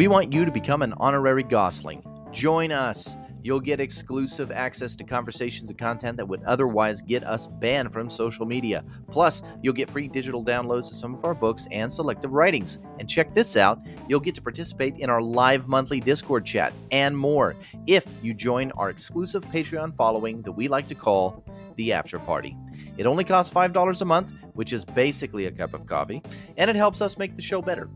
We want you to become an honorary Gossling. Join us. You'll get exclusive access to conversations and content that would otherwise get us banned from social media. Plus, you'll get free digital downloads of some of our books and selective writings. And check this out you'll get to participate in our live monthly Discord chat and more if you join our exclusive Patreon following that we like to call the After Party. It only costs $5 a month, which is basically a cup of coffee, and it helps us make the show better.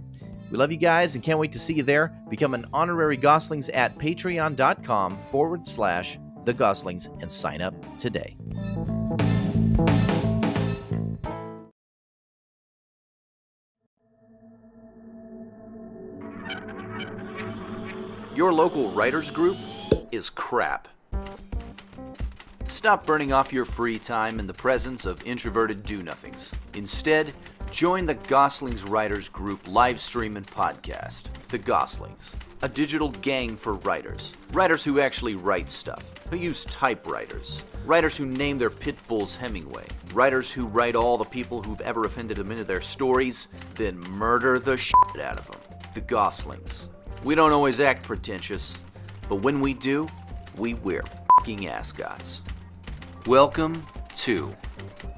We love you guys and can't wait to see you there. Become an honorary Gosslings at patreon.com forward slash the Gosslings and sign up today. Your local writers group is crap. Stop burning off your free time in the presence of introverted do nothings. Instead, join the Gosslings Writers Group live stream and podcast. The Gosslings, a digital gang for writers. Writers who actually write stuff, who use typewriters. Writers who name their pit bulls Hemingway. Writers who write all the people who've ever offended them into their stories, then murder the shit out of them. The Gosslings. We don't always act pretentious, but when we do, we wear fucking ascots. Welcome to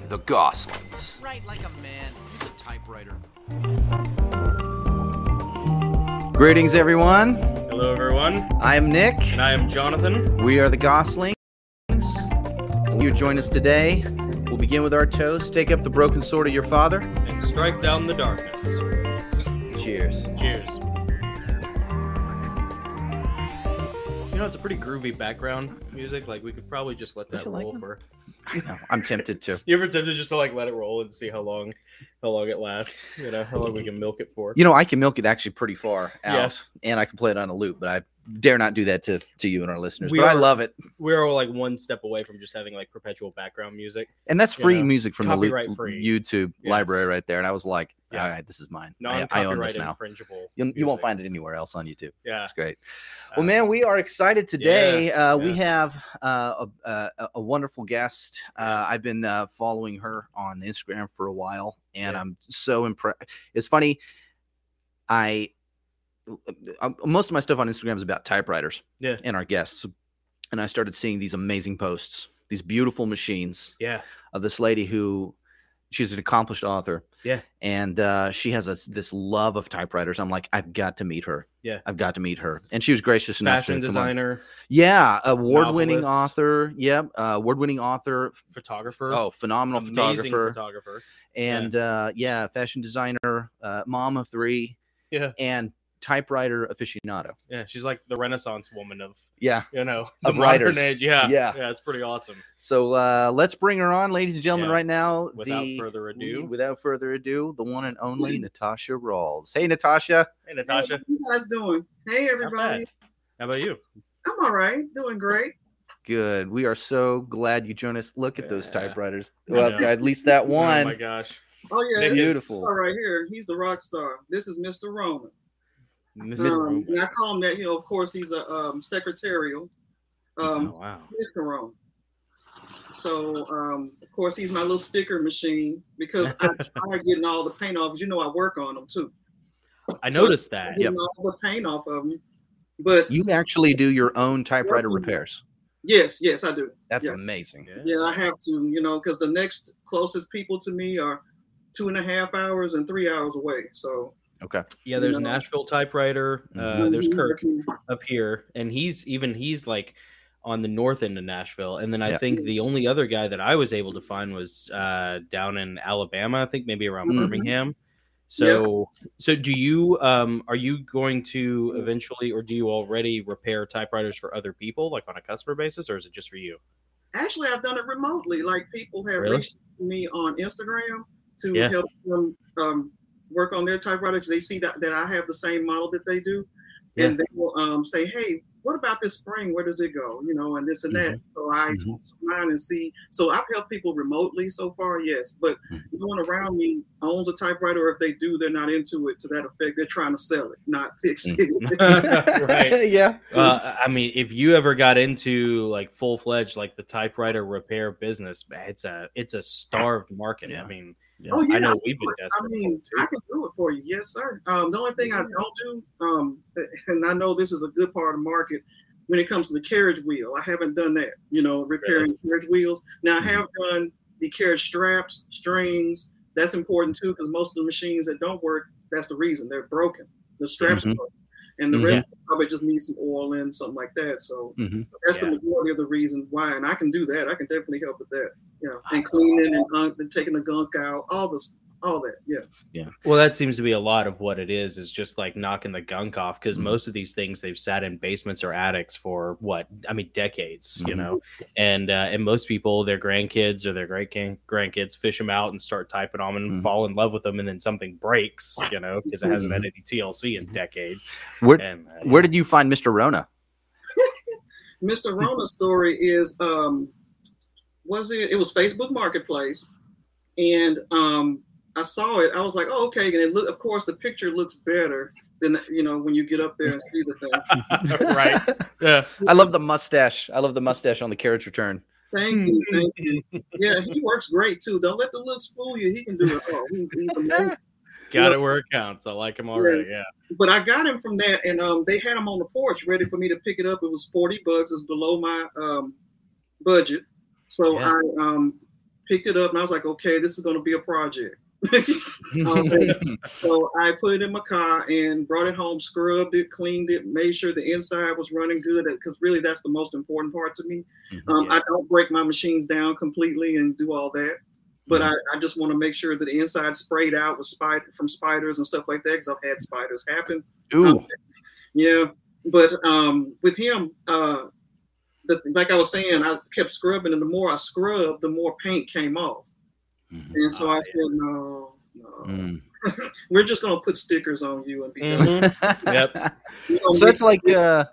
the Gosslings. Write like a man. Use a typewriter. Greetings, everyone. Hello, everyone, I am Nick. and I am Jonathan. We are the Gosslings. And you join us today. We'll begin with our toast. Take up the broken sword of your father. And strike down the darkness. Cheers. Cheers. You know, it's a pretty groovy background music. Like we could probably just let Don't that you like roll them? for. I know. I'm tempted to. You ever tempted just to like let it roll and see how long, how long it lasts? You know, how long we can milk it for. You know, I can milk it actually pretty far out, Yes. and I can play it on a loop, but I dare not do that to, to you and our listeners. We but I are- love it. We're like one step away from just having like perpetual background music. And that's free music from the copyright free. YouTube Yes. library right there. And I was like, Yeah. all right, this is mine. I, I own this now. infringible. You, won't find it anywhere else on YouTube. Yeah. That's great. Well, Uh, man, we are excited today. uh, We have uh, a, a, a wonderful guest. Uh, I've been uh, following her on Instagram for a while, and Yeah. I'm so impressed. It's funny. I uh, most of my stuff on Instagram is about typewriters. Yeah. and our guests, and I started seeing these amazing posts, these beautiful machines Yeah. of this lady who she's an accomplished author. Yeah. And uh, she has this, this love of typewriters. I'm like, I've got to meet her. Yeah. I've got to meet her. And she was gracious enough Fashion to designer, Yeah. Award winning author. Yep. Uh, Award winning author. photographer. Oh, phenomenal amazing photographer. photographer. and uh, yeah, fashion designer, uh, mom of three, Yeah. and typewriter aficionado. Yeah, she's like the Renaissance woman of Yeah. you know the Of modern writers. age. Yeah, Yeah. yeah, it's pretty awesome. So uh, let's bring her on, ladies and gentlemen, Yeah. right now. Without the, further ado, without further ado, the one and only Natasha Rawls. Hey, Natasha. hey Hey, Natasha, how you guys doing? Hey everybody. how about you? I'm all right. Doing great. Good. We are so glad you joined us. Look at those typewriters. Well, at least that one. Oh my gosh, Oh yeah, Nick this is- is Beautiful. right here. He's the rock star. This is Mr. Roman. Mr. Um, and I call him that. You know, of course, he's a um, secretarial. Um, oh, wow. Mr. So, um, of course, he's my little sticker machine because I try getting all the paint off. You know, I work on them too. I so- noticed that. Getting all the paint off of them. But You actually do your own typewriter repairs. yes, yes, I do. That's Yeah. amazing. Yeah, I have to, you know, because the next closest people to me are two and a half hours and three hours away. So Okay. Yeah, there's No. Nashville typewriter. Uh, Mhm. there's Mhm, Kirk up here, and he's even he's like on the north end of Nashville. And then I Yeah. think the only other guy that I was able to find was uh, down in Alabama. I think maybe around Mhm. Birmingham. So, so do you um are you going to eventually, or do you already repair typewriters for other people, like on a customer basis, or is it just for you? Actually, I've done it remotely. Like people have Really? reached me on Instagram to Yeah. help them um, work on their typewriters. They see that, that I have the same model that they do, and they will um, say, "Hey, what about this spring? Where does it go? You know, and this and that." So I Mhm. mine and see. So I've helped people remotely so far, yes. But Mhm. no one around me owns a typewriter. Or if they do, they're not into it to that effect. They're trying to sell it, not fix it. right. yeah. Uh, I mean, if you ever got into like full fledged like the typewriter repair business, it's a it's a starved market. Yeah. I mean, Yeah. Oh yeah, I know I we've been I mean, I can do it for you. Yes, sir. Um, the only thing I don't do, um, and I know this is a good part of the market when it comes to the carriage wheel. I haven't done that. You know, repairing carriage wheels. Now I have done the carriage straps, strings. That's important too because most of the machines that don't work, that's the reason they're broken. The straps Mhm. are broken. And the Mhm. rest probably just need some oil in something like that. So Mhm. that's Yeah. the majority of the reason why, and I can do that. I can definitely help with that. You know, and cleaning and, gunk, and taking the gunk out, all this, all that. Yeah. Yeah. Well, that seems to be a lot of what it is. Is just like knocking the gunk off because Mhm. most of these things they've sat in basements or attics for what I mean decades, you Mhm. know. And uh, and most people, their grandkids or their great grandkids, fish them out and start typing on them and Mhm. fall in love with them, and then something breaks, you know, because it hasn't had any TLC in decades. Where And uh, where did you find Mr. Rona? Mr. Rona's story is um was it it was Facebook Marketplace and um I saw it. I was like, oh, okay. And it look of course the picture looks better than you know when you get up there and see the thing. right? Yeah. I love the mustache. I love the mustache on the carriage return. Thank you, thank you. Yeah, he works great too. Don't let the looks fool you. He can do it all. He, he's amazing. Got it where it counts. I like him already. Yeah. But I got him from that, and um, they had him on the porch ready for me to pick it up. It was forty bucks. It's below my um budget, so Yeah. I um picked it up, and I was like, okay, this is going to be a project. Um, so I put it in my car and brought it home, scrubbed it, cleaned it, made sure the inside was running good. Because really, that's the most important part to me. Um, I don't break my machines down completely and do all that. But I, I just want to make sure that the inside sprayed out with spider from spiders and stuff like that because I've had spiders happen. Ooh. Yeah, but um, with him, uh, the, like I was saying, I kept scrubbing, and the more I scrubbed, the more paint came off. Mhm. And so Ah, I yeah. said, no, no, Mm. we're just gonna put stickers on you and be done. Mhm. Yep. We don't so that's need- like uh,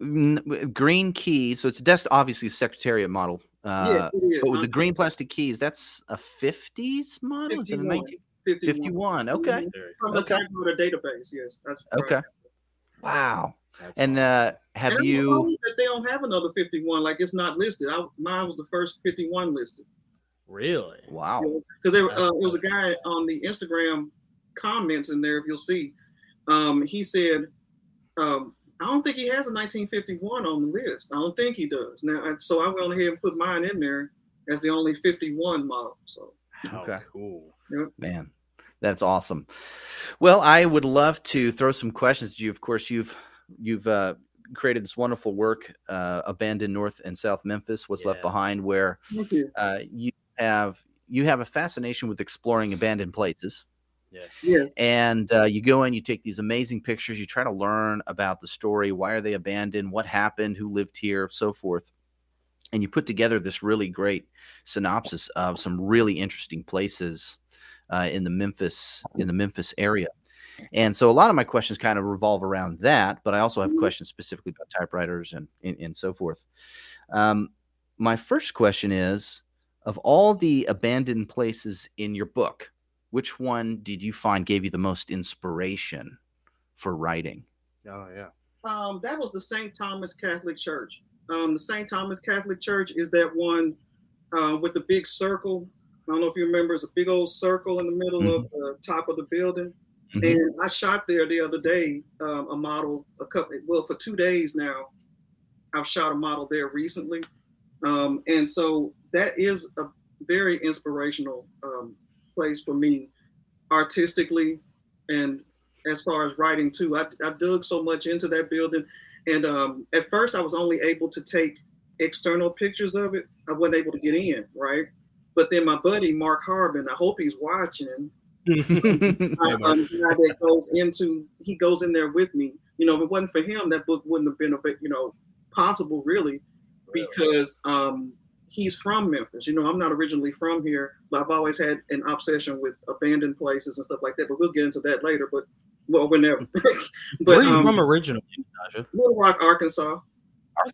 n- green key. So it's that's obviously Secretariat model. Uh, yes, it is. but with the green plastic keys, that's a 50s model. Is it a 51. 1951? 51. Okay. From the Okay. typewriter database, yes, that's right. Okay. Wow. That's And awesome. uh, have And you? that they don't have another 51? Like it's not listed. I, mine was the first 51 listed. really? Wow. because there That's uh, it was a guy on the Instagram comments in there. If you'll see, um, he said, um, "I don't think he has a 1951 on the list. I don't think he does." Now, so I went ahead and put mine in there as the only 51 model. So How Okay. cool. Man, that's awesome. Well, I would love to throw some questions to you. Of course, you've you've uh, created this wonderful work, uh, abandoned North and South Memphis, what's left behind, where thank you. uh, you have you have a fascination with exploring abandoned places. Yeah. Yes, and uh, you go in you take these amazing pictures you try to learn about the story why are they abandoned what happened who lived here so forth and you put together this really great synopsis of some really interesting places uh, in the memphis in the memphis area and so a lot of my questions kind of revolve around that but i also have Mhm. questions specifically about typewriters and and, and so forth um, my first question is of all the abandoned places in your book which one did you find gave you the most inspiration for writing? Oh yeah. um, that was the St. Thomas Catholic Church. Um, the St. Thomas Catholic Church is that one uh, with the big circle. I don't know if you remember, it's a big old circle in the middle of the top of the building. Mhm. And I shot there the other day um, a model, a couple, well, for two days now. I've shot a model there recently. Um, and so that is a very inspirational um, place for me artistically and as far as writing too. I, I dug so much into that building. And um, at first, I was only able to take external pictures of it. I wasn't able to get in, right? But then my buddy, Mark Harbin, I hope he's watching. Uh, um, the guy that goes into, he goes in there with me. You know, if it wasn't for him, that book wouldn't have been, a bit, you know, possible really, because um, he's from Memphis. You know, I'm not originally from here, but I've always had an obsession with abandoned places and stuff like that. But we'll get into that later. But well, whenever. but Where are you um, from originally, Naja? Little Rock, Arkansas.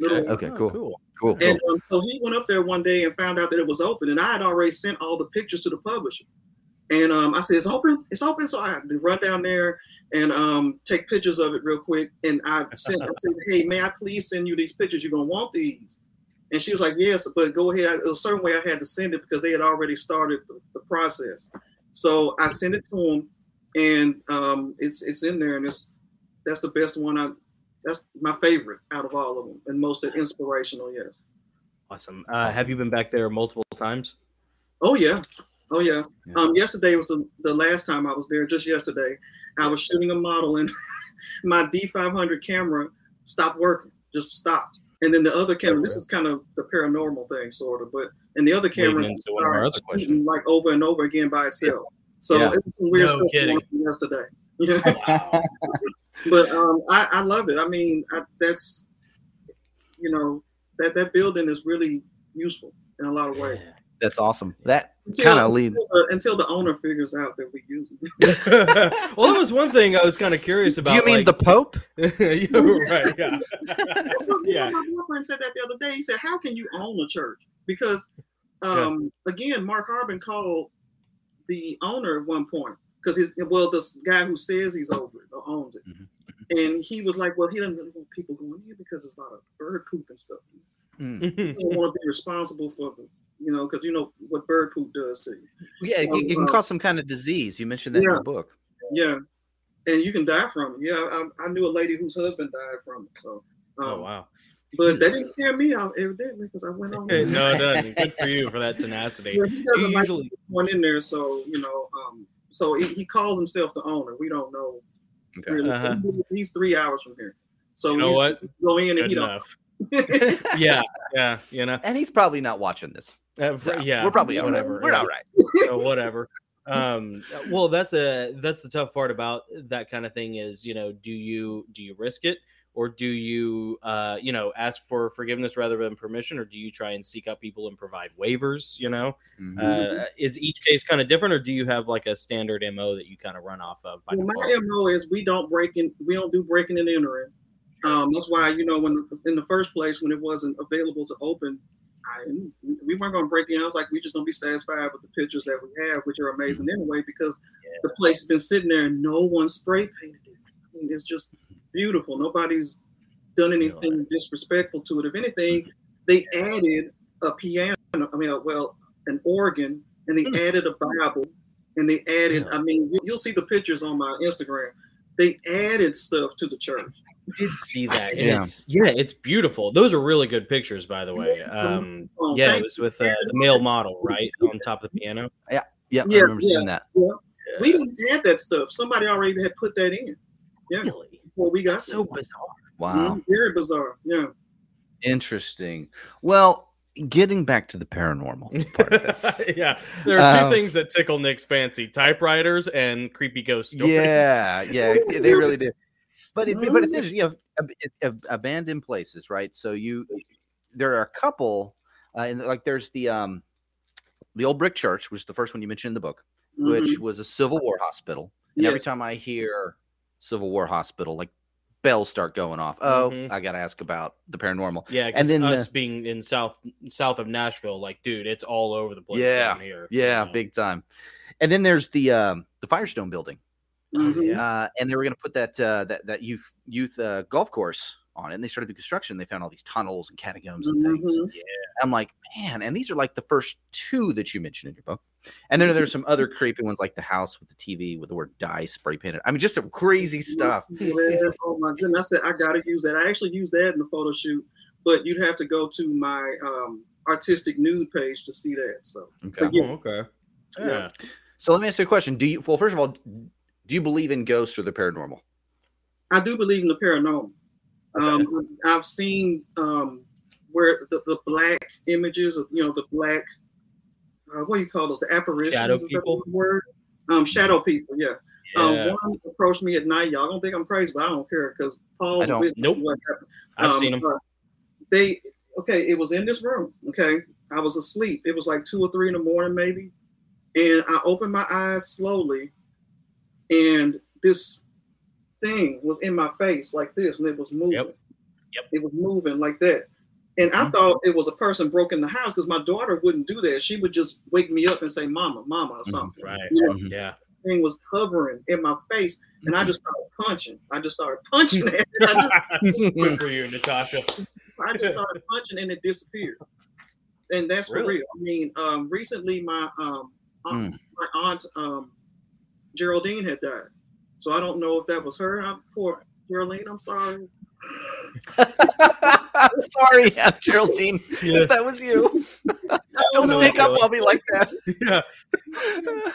Little- Okay, Oh, cool. cool. cool. And um, so he went up there one day and found out that it was open, and I had already sent all the pictures to the publisher. And um, I said, "It's open, it's open." So I had to run down there and um, take pictures of it real quick. And I sent, I said, "Hey, may I please send you these pictures? You're gonna want these." And she was like, "Yes, but go ahead." It was a certain way I had to send it because they had already started the, the process. So I sent it to them, and um, it's it's in there, and it's that's the best one. I that's my favorite out of all of them, and most inspirational. Yes. Awesome. Uh, have you been back there multiple times? Oh yeah, oh yeah. Yeah. Um, yesterday was the, the last time I was there. Just yesterday, I was shooting a model, and my D500 camera stopped working. Just stopped. And then the other camera. This is kind of the paranormal thing, sort of. But and the other camera Leading into one of our started shooting like over and over again by itself. So Yeah. it's some weird No stuff kidding. yesterday. Yeah. but um, I, I love it. I mean, I, that's you know that that building is really useful in a lot of ways. That's awesome. That Until, kind of leads. until the- owner figures out that we use it. well, that was one thing I was kind of curious about. Do you mean like- the Pope? yeah, right? Yeah. yeah. Yeah. My boyfriend said that the other day. He said, "How can you own a church?" Because um, again, Mark Harbin called the owner at one point because he's well, this guy who says he's over it or owns it, Mhm. and he was like, "Well, he doesn't really want people going here because it's a lot of bird poop and stuff. Mm. He don't want to be responsible for the, you know, because you know what bird poop does to you. Yeah, it, it can cause some kind of disease. You mentioned that in Yeah. the book. Yeah, and you can die from it. Yeah, I, I knew a lady whose husband died from it. So, um, oh wow. but that didn't scare me out evidently because I went on. no, it doesn't. Good for you for that tenacity. Yeah, he doesn't like usually one in there, so you know. Um, so he, he calls himself the owner. We don't know. Okay. Really. Uh-huh. He's, he's three hours from here, so You know we what? go in and good he don't. enough. Yeah, yeah, you know. and he's probably not watching this. Uh, So yeah, we're probably all right. whatever. We're all right. so whatever. Um, well, that's a that's the tough part about that kind of thing is you know do you do you risk it or do you uh you know ask for forgiveness rather than permission or do you try and seek out people and provide waivers you know Mhm. uh, is each case kind of different or do you have like a standard mo that you kind of run off of by Well, default? my mo is we don't break in. We don't do breaking and entering. Um, that's why you know when in the first place when it wasn't available to open, I we weren't going to break in. I was like, we just going to be satisfied with the pictures that we have, which are amazing mm-hmm. anyway, because the place has been sitting there and no one spray painted it. I mean, it's just beautiful. Nobody's done anything disrespectful to it. If anything, mm-hmm. they added a piano. I mean, well, an organ, and they mm. added a Bible, and they added. I mean, you'll see the pictures on my Instagram. They added stuff to the church. Did see that and Yeah. it's yeah it's beautiful those are really good pictures by the way um yeah it was with uh, the male model right on top of the piano Yeah, I Yeah, remember yeah. seeing that. We didn't add that stuff. Somebody already had put that in. Yeah, really before we got that's so bizarre Wow. Mhm, Very bizarre. Yeah. Interesting. Well, getting back to the paranormal part of this. yeah, there are two Um, things that tickle Nick's fancy: typewriters and creepy ghost stories. Yeah, yeah, they they really do. But it, but it's Mhm. interesting. You ab- abandoned places, right? So you, there are a couple, uh, and like there's the um, the old brick church, which is the first one you mentioned in the book, which was a Civil War hospital. And every time I hear Civil War hospital, like bells start going off. Oh, Mhm. I got to ask about the paranormal. yeah. And then then the- us being in south south of Nashville, like, dude, it's all over the place Yeah, down here. you Yeah, know? big time. And then there's the um, the Firestone building. Mhm. Uh, and they were going to put that uh, that that youth youth uh, golf course on it. And they started the construction. They found all these tunnels and catacombs and things. Mhm. I'm like, man, and these are like the first two that you mentioned in your book. And then there's some other creepy ones like the house with the TV with the word "die" spray painted. I mean, just some crazy stuff. Yeah, oh my goodness! I said I gotta use that. I actually used that in the photo shoot, but you'd have to go to my um, artistic nude page to see that. So Okay. Yeah. Oh, okay. Yeah. Yeah. So let me ask you a question. Do you well, first of all, do you believe in ghosts or the paranormal? I do believe in the paranormal. Um, I've seen um, where the, the black images of you know the black uh, what do you call those the apparitions Shadow is that the people? word um, shadow people yeah. Yeah. Um, one approached me at night. Y'all don't think I'm crazy, but I don't care because Paul. I don't. Nope. what happened. I've Um, seen them. uh, They okay. It was in this room. Okay, I was asleep. It was like two or three in the morning, maybe, and I opened my eyes slowly, and this thing was in my face like this, and it was moving. Yep. Yep. It was moving like that, and I thought it was a person broke in the house because my daughter wouldn't do that. She would just wake me up and say, "Mama, Mama," or Mhm. something. Right. You know, Mhm. Yeah. thing was hovering in my face, and I just started punching. I just started punching it. I just Good for you, Natasha. I just started punching and it disappeared. And that's for Really? real. I mean, um, recently my um, aunt, Mm. my aunt um, Geraldine had died. So I don't know if that was her. I'm, poor Geraldine. I'm sorry. I'm sorry, Aunt Geraldine, Yeah. if that was you. Don't know stick what up on me like that. yeah,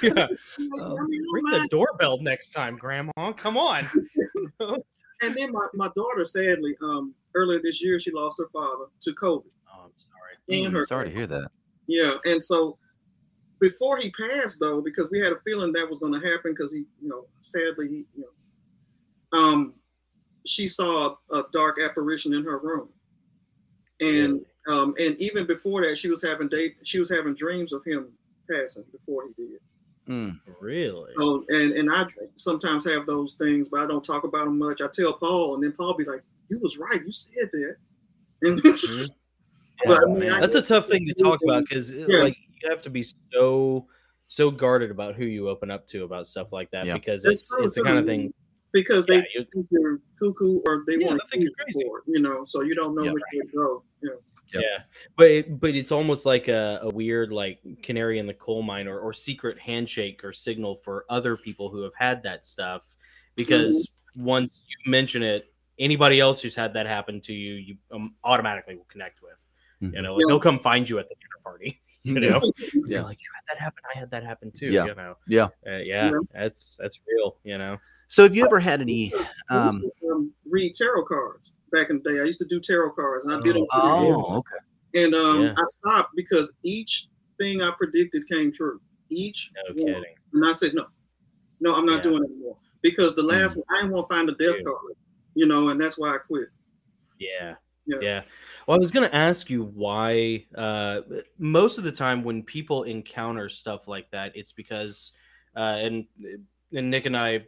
yeah. I mean, Ring the doorbell next time, Grandma. Come on. and then my, my daughter, sadly, um, earlier this year, she lost her father to COVID. Oh, I'm sorry. And her Mm, sorry to hear that. Yeah, and so before he passed, though, because we had a feeling that was going to happen, because he, you know, sadly, he, you know, um, she saw a, a dark apparition in her room, and um, and even before that, she was having date, she was having dreams of him passing before he did. Mm. Really? So, and and I sometimes have those things, but I don't talk about them much. I tell Paul, and then Paul be like, "You was right, you said that." And Mhm. but I mean, That's a tough thing to talk about because Yeah. like you have to be so so guarded about who you open up to about stuff like that Yeah. because That's it's true, it's the kind of thing. because Yeah, they you- think you're cuckoo or they Yeah, want they think you're crazy. for you know, so you don't know Yeah. which way to go. Yeah. Yep. Yeah, but it, but it's almost like a, a weird like canary in the coal mine or, or secret handshake or signal for other people who have had that stuff because once you mention it, anybody else who's had that happen to you, you um, automatically will connect with. You Mhm. know, like Yeah. they'll come find you at the dinner party. You know, Yeah. You're like you had that happen, I had that happen too. Yeah. You know, Yeah. uh, yeah, Yeah. that's that's real. You know, So, have you ever had any? Um, to, um, read tarot cards back in the day. I used to do tarot cards, and I did them. oh, okay. And um, Yeah. I stopped because each thing I predicted came true. Each no one. kidding. And I said, no, no, I'm not Yeah. doing it anymore because the last one I didn't want to find a death Yeah. card, you know, and that's why I quit. Yeah. Yeah. Yeah. Well, I was going to ask you why uh, most of the time when people encounter stuff like that, it's because, uh, and, and Nick and I,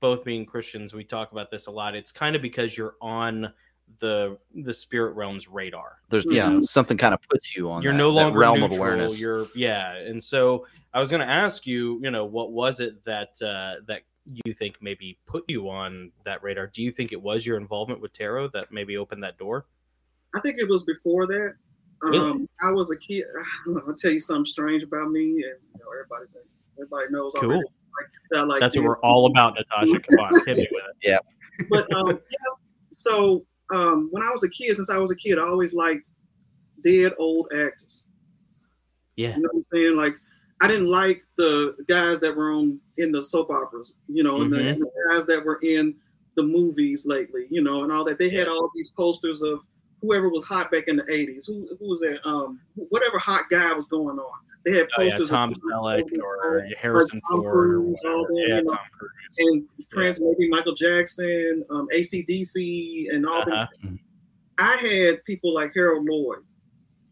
both being Christians, we talk about this a lot. It's kind of because you're on the the spirit realm's radar. There's yeah, Mhm. something kind of puts you on. you're that- no longer realm neutral, of awareness. You're yeah, and so I was going to ask you, you know, what was it that uh, that you think maybe put you on that radar? Do you think it was your involvement with tarot that maybe opened that door? I think it was before that. Really? Um, I was a kid. I'll tell you something strange about me, and you know, everybody everybody knows. Cool. already, Like, I like That's what we're all about, Natasha. Come on, hit me with it. But um, yeah. So um, when I was a kid, since I was a kid, I always liked dead old actors. Yeah. You know what I'm saying? Like I didn't like the guys that were on in the soap operas, you know, and, the, Mhm. and the guys that were in the movies lately, you know, and all that. They had all these posters of whoever was hot back in the 80s. Who, who was that? Um, whatever hot guy was going on. They had Oh, yeah, posters Tom of Selleck or Harrison Tom Ford or all whatever. Yeah, you. Tom Cruise. and Prince, maybe Michael Jackson, um, ACDC, and all Uh-huh. that. I had people like Harold Lloyd,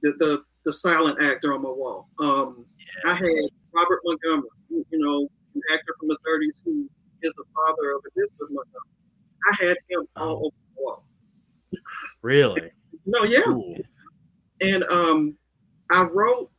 the the, the silent actor on my wall. Um, I had Robert Montgomery, you know, an actor from the 30s who is the father of Elizabeth Montgomery. I had him all Oh. over the wall. Really? No, yeah. Cool. And um, I wrote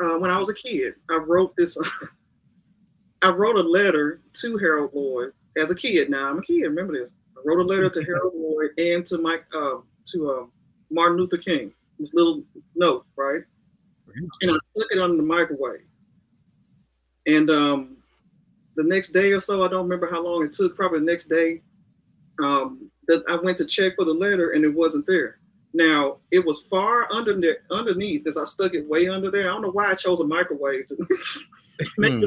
uh, when I was a kid. I wrote this. I wrote a letter to Harold Lloyd as a kid. Now I'm a kid. Remember this. I wrote a letter to Harold Lloyd and to Mike um, to um, Martin Luther King. This little note, right? And I stuck it under the microwave. And um, the next day or so, I don't remember how long it took. Probably the next day, um, that I went to check for the letter and it wasn't there. Now it was far under underneath because I stuck it way under there. I don't know why I chose a microwave. to Hmm.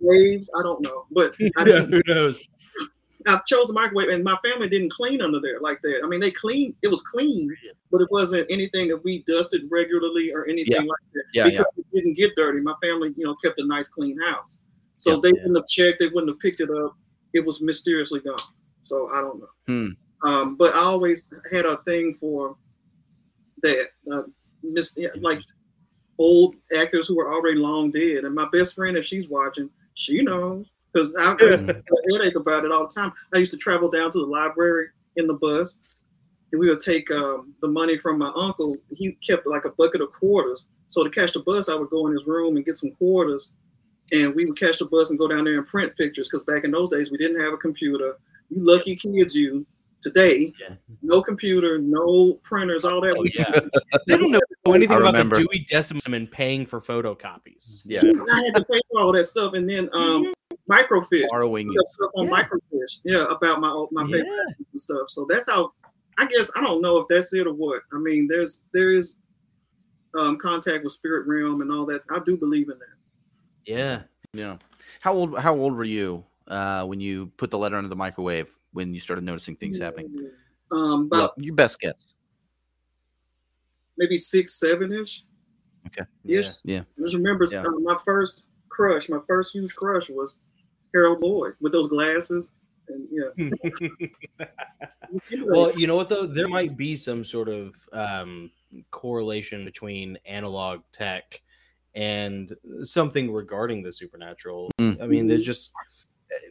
waves. I don't know, but I, yeah, who knows? I chose the microwave, and my family didn't clean under there like that. I mean, they cleaned; it was clean, but it wasn't anything that we dusted regularly or anything Yeah. like that. Yeah, because it didn't get dirty. My family, you know, kept a nice, clean house, so Yeah. they Yeah. wouldn't have checked. They wouldn't have picked it up. It was mysteriously gone. So I don't know. Hmm. Um, but I always had a thing for that. Uh, mis- like old actors who are already long dead. And my best friend, if she's watching, she knows because I have a headache about it all the time. I used to travel down to the library in the bus, and we would take um, the money from my uncle. He kept like a bucket of quarters. So to catch the bus, I would go in his room and get some quarters, and we would catch the bus and go down there and print pictures. Because back in those days, we didn't have a computer. You lucky kids, you today. Yeah. No computer, no printers, all that. Oh, We- yeah. They don't know anything I about remember. the Dewey Decimal and paying for photocopies. Yeah, I had to pay for all that stuff, and then um, microfiche. borrowing. Look up stuff on Yeah. microfiche. Yeah, about my my Yeah. paper and stuff. So that's how. I guess I don't know if that's it or what. I mean, there's there is um, contact with spirit realm and all that. I do believe in that. Yeah. Yeah. How old? How old were you uh, when you put the letter under the microwave? When you started noticing things happening? Um, Well, about your best guess. maybe six, seven ish. Okay. Yes. Yeah. I just remember Yeah. uh, my first crush. My first huge crush was Harold Lloyd with those glasses. And yeah, well, you know what though? There might be some sort of um, correlation between analog tech and something regarding the supernatural. Mm. I mean, there's just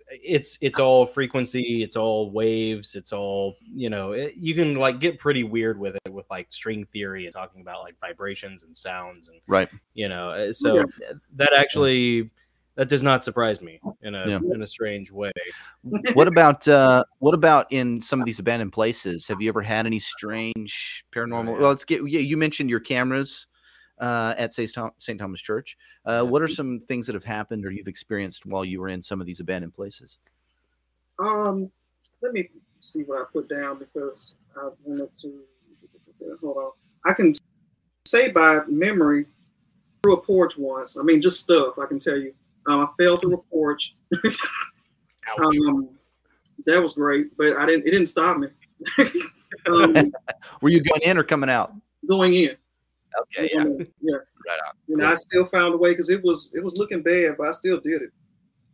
it's it's all frequency, it's all waves, it's all you know. It, you can like get pretty weird with it with like string theory and talking about like vibrations and sounds and Right. you know. uh, So that actually that does not surprise me in a Yeah. in a strange way. what about uh what about in some of these abandoned places have you ever had any strange paranormal well let's get yeah, you mentioned your cameras uh at st Thom- thomas church uh what are some things that have happened or you've experienced while you were in some of these abandoned places Um, let me see what I put down because I wanted to. Hold on. I can say by memory through a porch once. I mean, just stuff I can tell you. Um, I fell through a porch. um, that was great, but I didn't. It didn't stop me. um, were you going in or coming out going in. Okay Going in, yeah. right on And I still found a way because it was it was looking bad, but I still did it.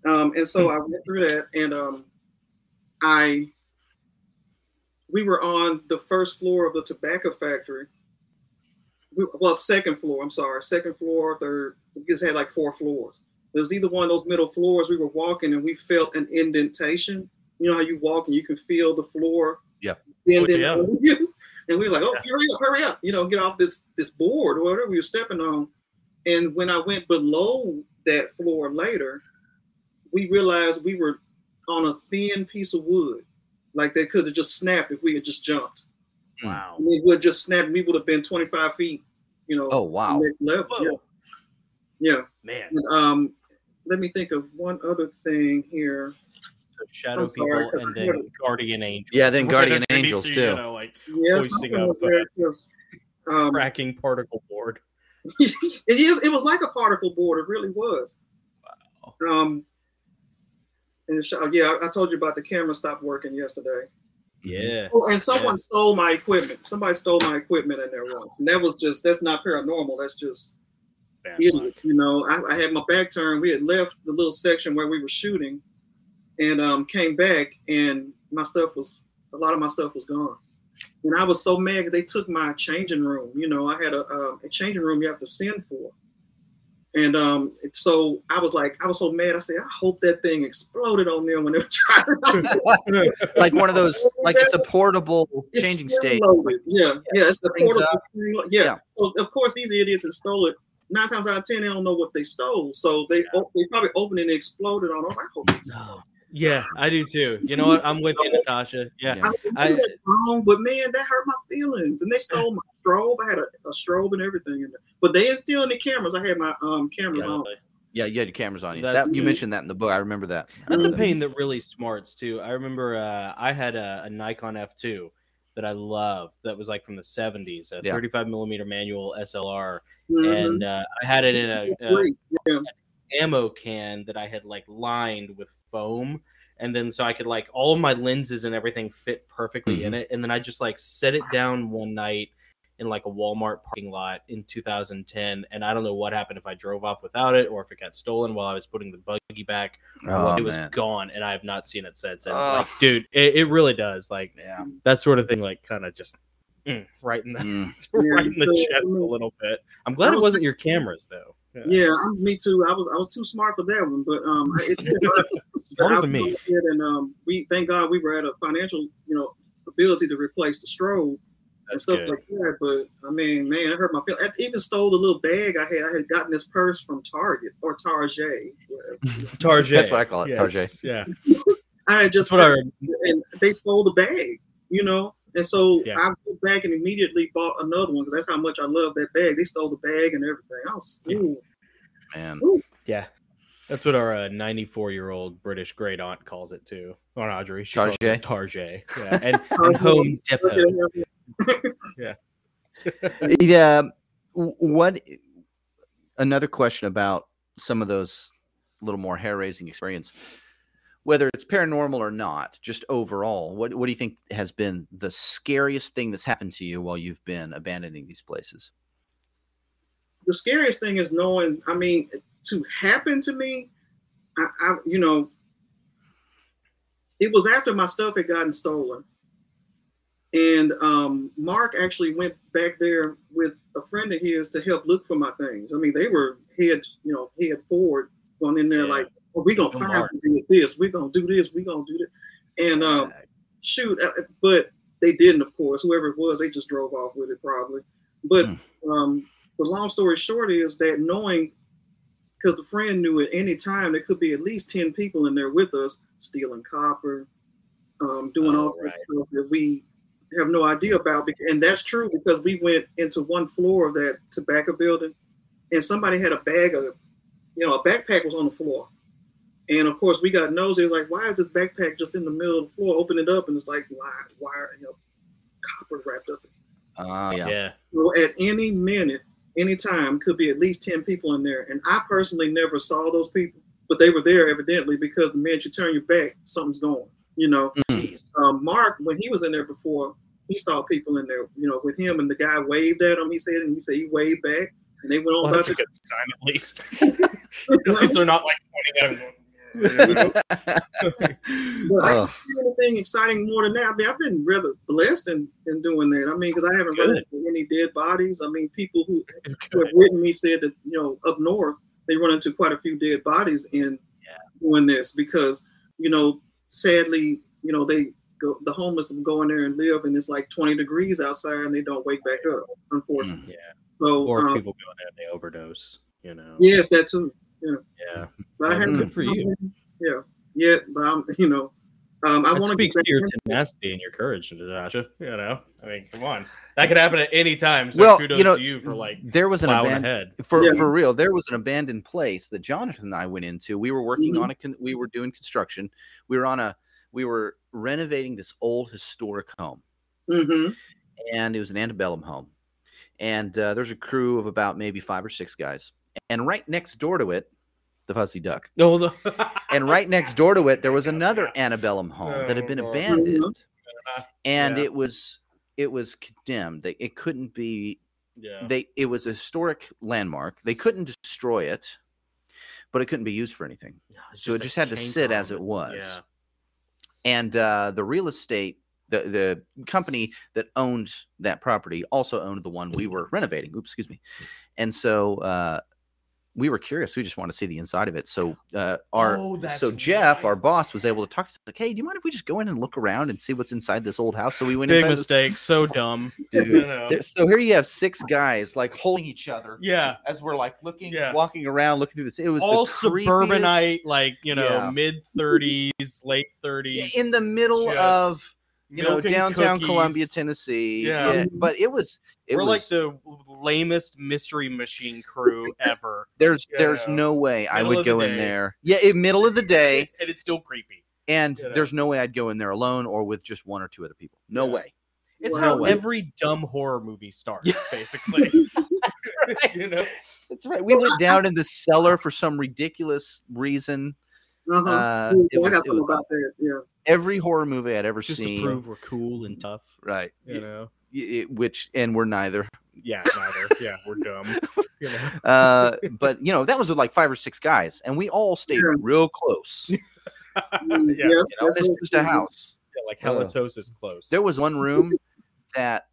Um, and so I went through that, and um, I we were on the first floor of the tobacco factory. We, well, second floor. I'm sorry, second floor, third. We just had like four floors. It was either one of those middle floors. We were walking, and we felt an indentation. You know how you walk and you can feel the floor. Yeah. Bending yeah. you. And we were like, oh, hurry up, hurry up, you know, get off this this board or whatever we were stepping on. And when I went below that floor later, we realized we were on a thin piece of wood. Like they could have just snapped if we had just jumped. Wow. We would just snap. We would have been 25 feet, you know, oh wow next level. Whoa. Yeah. yeah. Man. And, um, let me think of one other thing here. So shadow I'm sorry, people 'cause and then had guardian angels. Yeah, then guardian angels, too. You know, like Yeah, Hoisting something up, was um, cracking particle board. it is. It was like a particle board. It really was. Um, and it yeah, I, I told you about the camera stopped working yesterday. Yeah. Oh, and someone stole my equipment. Somebody stole my equipment in there once, and that was just that's not paranormal. That's just Bad luck. idiots. You know, I, I had my back turned. We had left the little section where we were shooting, and um, came back, and my stuff was a lot of my stuff was gone. And I was so mad because they took my changing room. You know, I had a, um, a changing room you have to send for. And um, so I was like, I was so mad. I said, I hope that thing exploded on them when they were trying. To like one of those like it's a portable It's changing spring stage loaded. Yeah, yeah, it's a portable. up. spring lo- Yeah. Yeah. So of course these idiots that stole it. Nine times out of ten, they don't know what they stole. So they o- they probably opened it and exploded on them. I hope it's Yeah, I do too. You know what? I'm with you, Natasha. Yeah. Yeah. I, wrong, but man, that hurt my feelings. And they stole my strobe. I had a, a strobe and everything in there. But they is still in the cameras. I had my um cameras on. yeah you had your cameras on you that you mentioned that in the book i remember that That's a pain that really smarts too. I remember uh, I had a, a Nikon F2 that I loved that was like from the 70s, a Yeah. 35 millimeter manual SLR, Mhm. and uh, I had it in a, a Great. Yeah. Ammo can that I had like lined with foam. And then so I could like all of my lenses and everything fit perfectly in it. And then I just like set it down one night in like a Walmart parking lot in 2010. And I don't know what happened if I drove off without it or if it got stolen while I was putting the buggy back. oh, it was man. gone and I have not seen it since. And Oh. like, dude, it, it really does. Like yeah that sort of thing, like kind of just mm, right in the Mm. right in the so, chest I mean, a little bit. I'm glad I it was wasn't your cameras though. Yeah, I'm, me too. I was I was too smart for that one, but um, it, it, Smarter than me. And um, we thank God we were at a financial, you know, ability to replace the strobe and stuff good. like that. But I mean, man, it hurt my feelings. I even stole the little bag I had. I had gotten this purse from Target or Target. whatever. Target. That's what I call it, Target. Yeah, I had just that's what I. and they stole the bag. you know. And so Yeah. I went back and immediately bought another one because that's how much I love that bag. They stole the bag and everything. I was, Yeah. ooh. Man. Yeah. That's what our uh, 94 year old British great aunt calls it too. Or Audrey. She calls it Tarjay. Yeah. And, and Home Depot. yeah. yeah. Um, what? Another question about some of those little more hair raising experience, whether it's paranormal or not, just overall. What What do you think has been the scariest thing that's happened to you while you've been abandoning these places? the scariest thing is knowing i mean to happen to me I, I you know it was after my stuff had gotten stolen and um, mark actually went back there with a friend of his to help look for my things i mean they were head you know head forward going in there Yeah. like oh, we're gonna Go find this. We're gonna do this. We're gonna do this and um, shoot uh, but they didn't of course. Whoever it was they just drove off with it probably. But um the long story short is that knowing because the friend knew at any time there could be at least 10 people in there with us stealing copper um, doing all Oh, types right. of stuff that we have no idea about and that's true because we went into one floor of that tobacco building and somebody had a bag of you know a backpack was on the floor and of course we got nosy was like why is this backpack just in the middle of the floor open it up and it's like wire wire you know copper wrapped up Uh, yeah. yeah. so at any minute, any time, could be at least 10 people in there. And I personally never saw those people, but they were there evidently because the minute you turn your back, something's going, you know. Jeez. Um, Mark, when he was in there before, he saw people in there, you know, with him, and the guy waved at him. He said, and he said he waved back, and they went on Well, about that's a good sign at least. at least they're not like pointing at him. Going, you know? But I Oh. don't see anything exciting more than that. I mean, I've been rather blessed in, in doing that. I mean, because I haven't Good. run into any dead bodies. I mean, people who who have written me said that you know up north they run into quite a few dead bodies in doing this because you know sadly you know they go the homeless go in there and live and it's like 20 degrees outside and they don't wake back up unfortunately Yeah. so Or um, people go there and they overdose, you know. yes that too Yeah. but I Well, haven't good for you. yeah Yeah. but I'm you know um, I want to speaks to your tenacity and your courage, Natasha. You know, I mean, come on, that could happen at any time. So well, kudos you know, to you for like there was an plowing abandoned ahead. for Yeah. for real. There was an abandoned place that Jonathan and I went into. We were working Mhm. on a con- we were doing construction. We were on a we were renovating this old historic home. hmm and it was an antebellum home. And uh, there's a crew of about maybe five or six guys. And right next door to it, the Fuzzy Duck. No, the- And right next door to it, there was another antebellum home that had been Oh, Lord. abandoned, and Yeah. it was it was condemned. They, it couldn't be. yeah. They it was a historic landmark. They couldn't destroy it, but it couldn't be used for anything. It's so it just had to canker sit as it was. Yeah. and uh, the real estate the, the company that owned that property also owned the one we were renovating oops excuse me and so uh, we were curious we just want to see the inside of it so uh, our Oh, so jeff right. our boss was able to talk to us like hey do you mind if we just go in and look around and see what's inside this old house so we went Big inside this- mistake. So dumb. dude know? there- so here you have six guys like holding each other Yeah. as we're like looking Yeah. walking around looking through this it was All suburbanite, like you know, Yeah. mid thirties, late thirties. in the middle Just of you know milking downtown Columbia. Tennessee. Yeah. Yeah. but it was it We're was like the lamest mystery machine crew ever, there's you there's no way I would of the go in there. Yeah, in middle of the day, and it's still creepy. and You know. there's no way I'd go in there alone or with just one or two other people. No Yeah. way. It's Wow. how way. every dumb horror movie starts, Yeah. basically. you know, That's right. We went down in the cellar for some ridiculous reason. uh-huh Uh, Ooh, it I got something was about that yeah Every horror movie I'd ever just to seen, prove we're cool and tough. right? You know, y- y- which and we're neither. yeah, neither. yeah, we're dumb. You know, Uh, but you know that was with like five or six guys, and we all stayed Yeah. real close. Yeah, yes, know, that's it's what's just a house. yeah, like Uh, halitosis close. There was one room that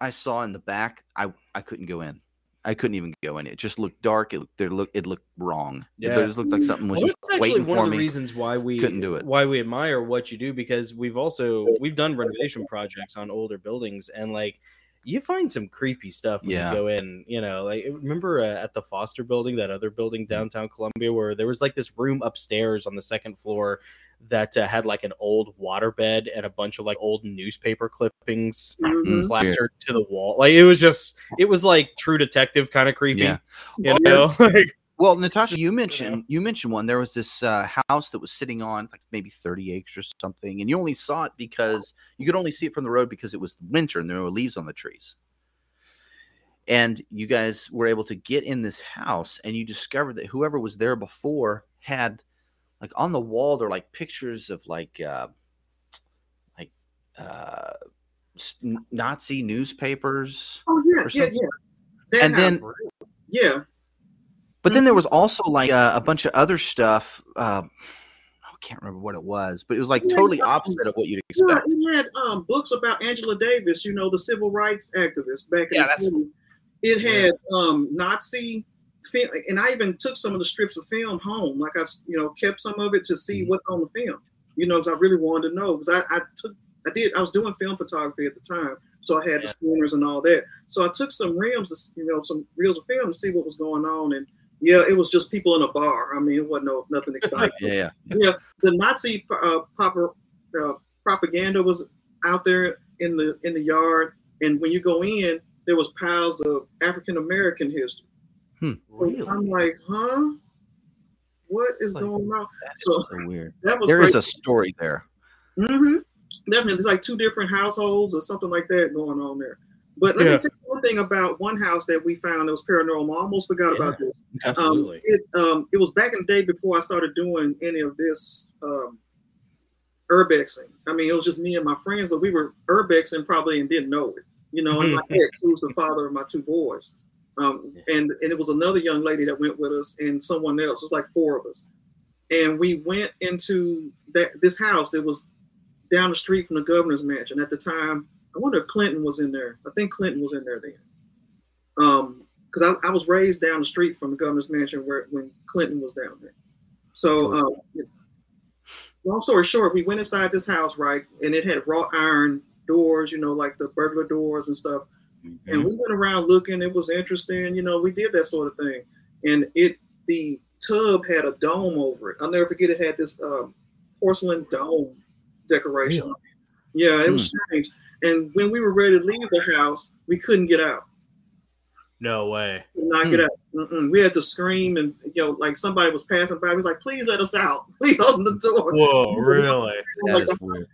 I saw in the back. I I couldn't go in. I couldn't even go in. It just looked dark. It looked, there looked it looked wrong. It Yeah. just looked like something was Well, just that's actually waiting one for of the me. reasons why we Couldn't do it. Why we admire what you do because we've also we've done renovation projects on older buildings and like you find some creepy stuff when Yeah. you go in. You know, like remember uh, at the Foster Building, that other building Mm-hmm. downtown Columbia, where there was like this room upstairs on the second floor that uh, had like an old waterbed and a bunch of like old newspaper clippings Mhm. plastered to the wall. Like it was just, it was like True Detective kind of creepy. Yeah. You Oh, know, like, Well, Natasha, you you mentioned you mentioned one. There was this uh, house that was sitting on like maybe thirty acres or something, and you only saw it because you could only see it from the road because it was winter and there were leaves on the trees. And you guys were able to get in this house, and you discovered that whoever was there before had like on the wall there are like pictures of like uh, like uh, Nazi newspapers. Oh yeah, or yeah, yeah. And then- house, yeah, But then Mm-hmm. there was also like uh, a bunch of other stuff. Uh, I can't remember what it was, but it was like Yeah, totally yeah. opposite of what you'd yeah. expect. It had um, books about Angela Davis, you know, the civil rights activist back in Yeah, the that's- city. It had um, Nazi film, and I even took some of the strips of film home. Like I, you know, kept some of it to see Mhm. what's on the film. You know, because I really wanted to know. Because I, I took, I did, I was doing film photography at the time, so I had the scanners and all that. So I took some reels, to, you know, some reels of film to see what was going on, and yeah, it was just people in a bar. I mean, it wasn't no nothing exciting. Yeah, yeah. yeah, the Nazi uh, proper, uh, propaganda was out there in the in the yard, and when you go in, there was piles of African American history. Really? I'm like, huh? What is Like, going on? That's So so weird. that was There is great. a story there. Mm-hmm. Definitely, there's like two different households or something like that going on there. But let Yeah. me tell you one thing about one house that we found that was paranormal. I almost forgot about this. Absolutely. Um, it um, it was back in the day before I started doing any of this um, urbexing. I mean, it was just me and my friends, but we were urbexing probably and didn't know it. You know, and my ex, who's the father of my two boys, um, and and it was another young lady that went with us, and someone else. It was like four of us, and we went into that this house that was down the street from the governor's mansion. At the time, I wonder if Clinton was in there. I think Clinton was in there then. Um, because I, I was raised down the street from the governor's mansion where when Clinton was down there. So, um, long story short, we went inside this house, right, and it had wrought iron doors, you know, like the burglar doors and stuff. And we went around looking. It was interesting, you know. We did that sort of thing, and it the tub had a dome over it. I'll never forget. It had this um, porcelain dome decoration. Really? Yeah, it was strange. And when we were ready to leave the house, we couldn't get out No way. could not get out. Mm-mm. We had to scream, and you know, like somebody was passing by. We was like, "Please let us out! Please open the door." Whoa, really? Like.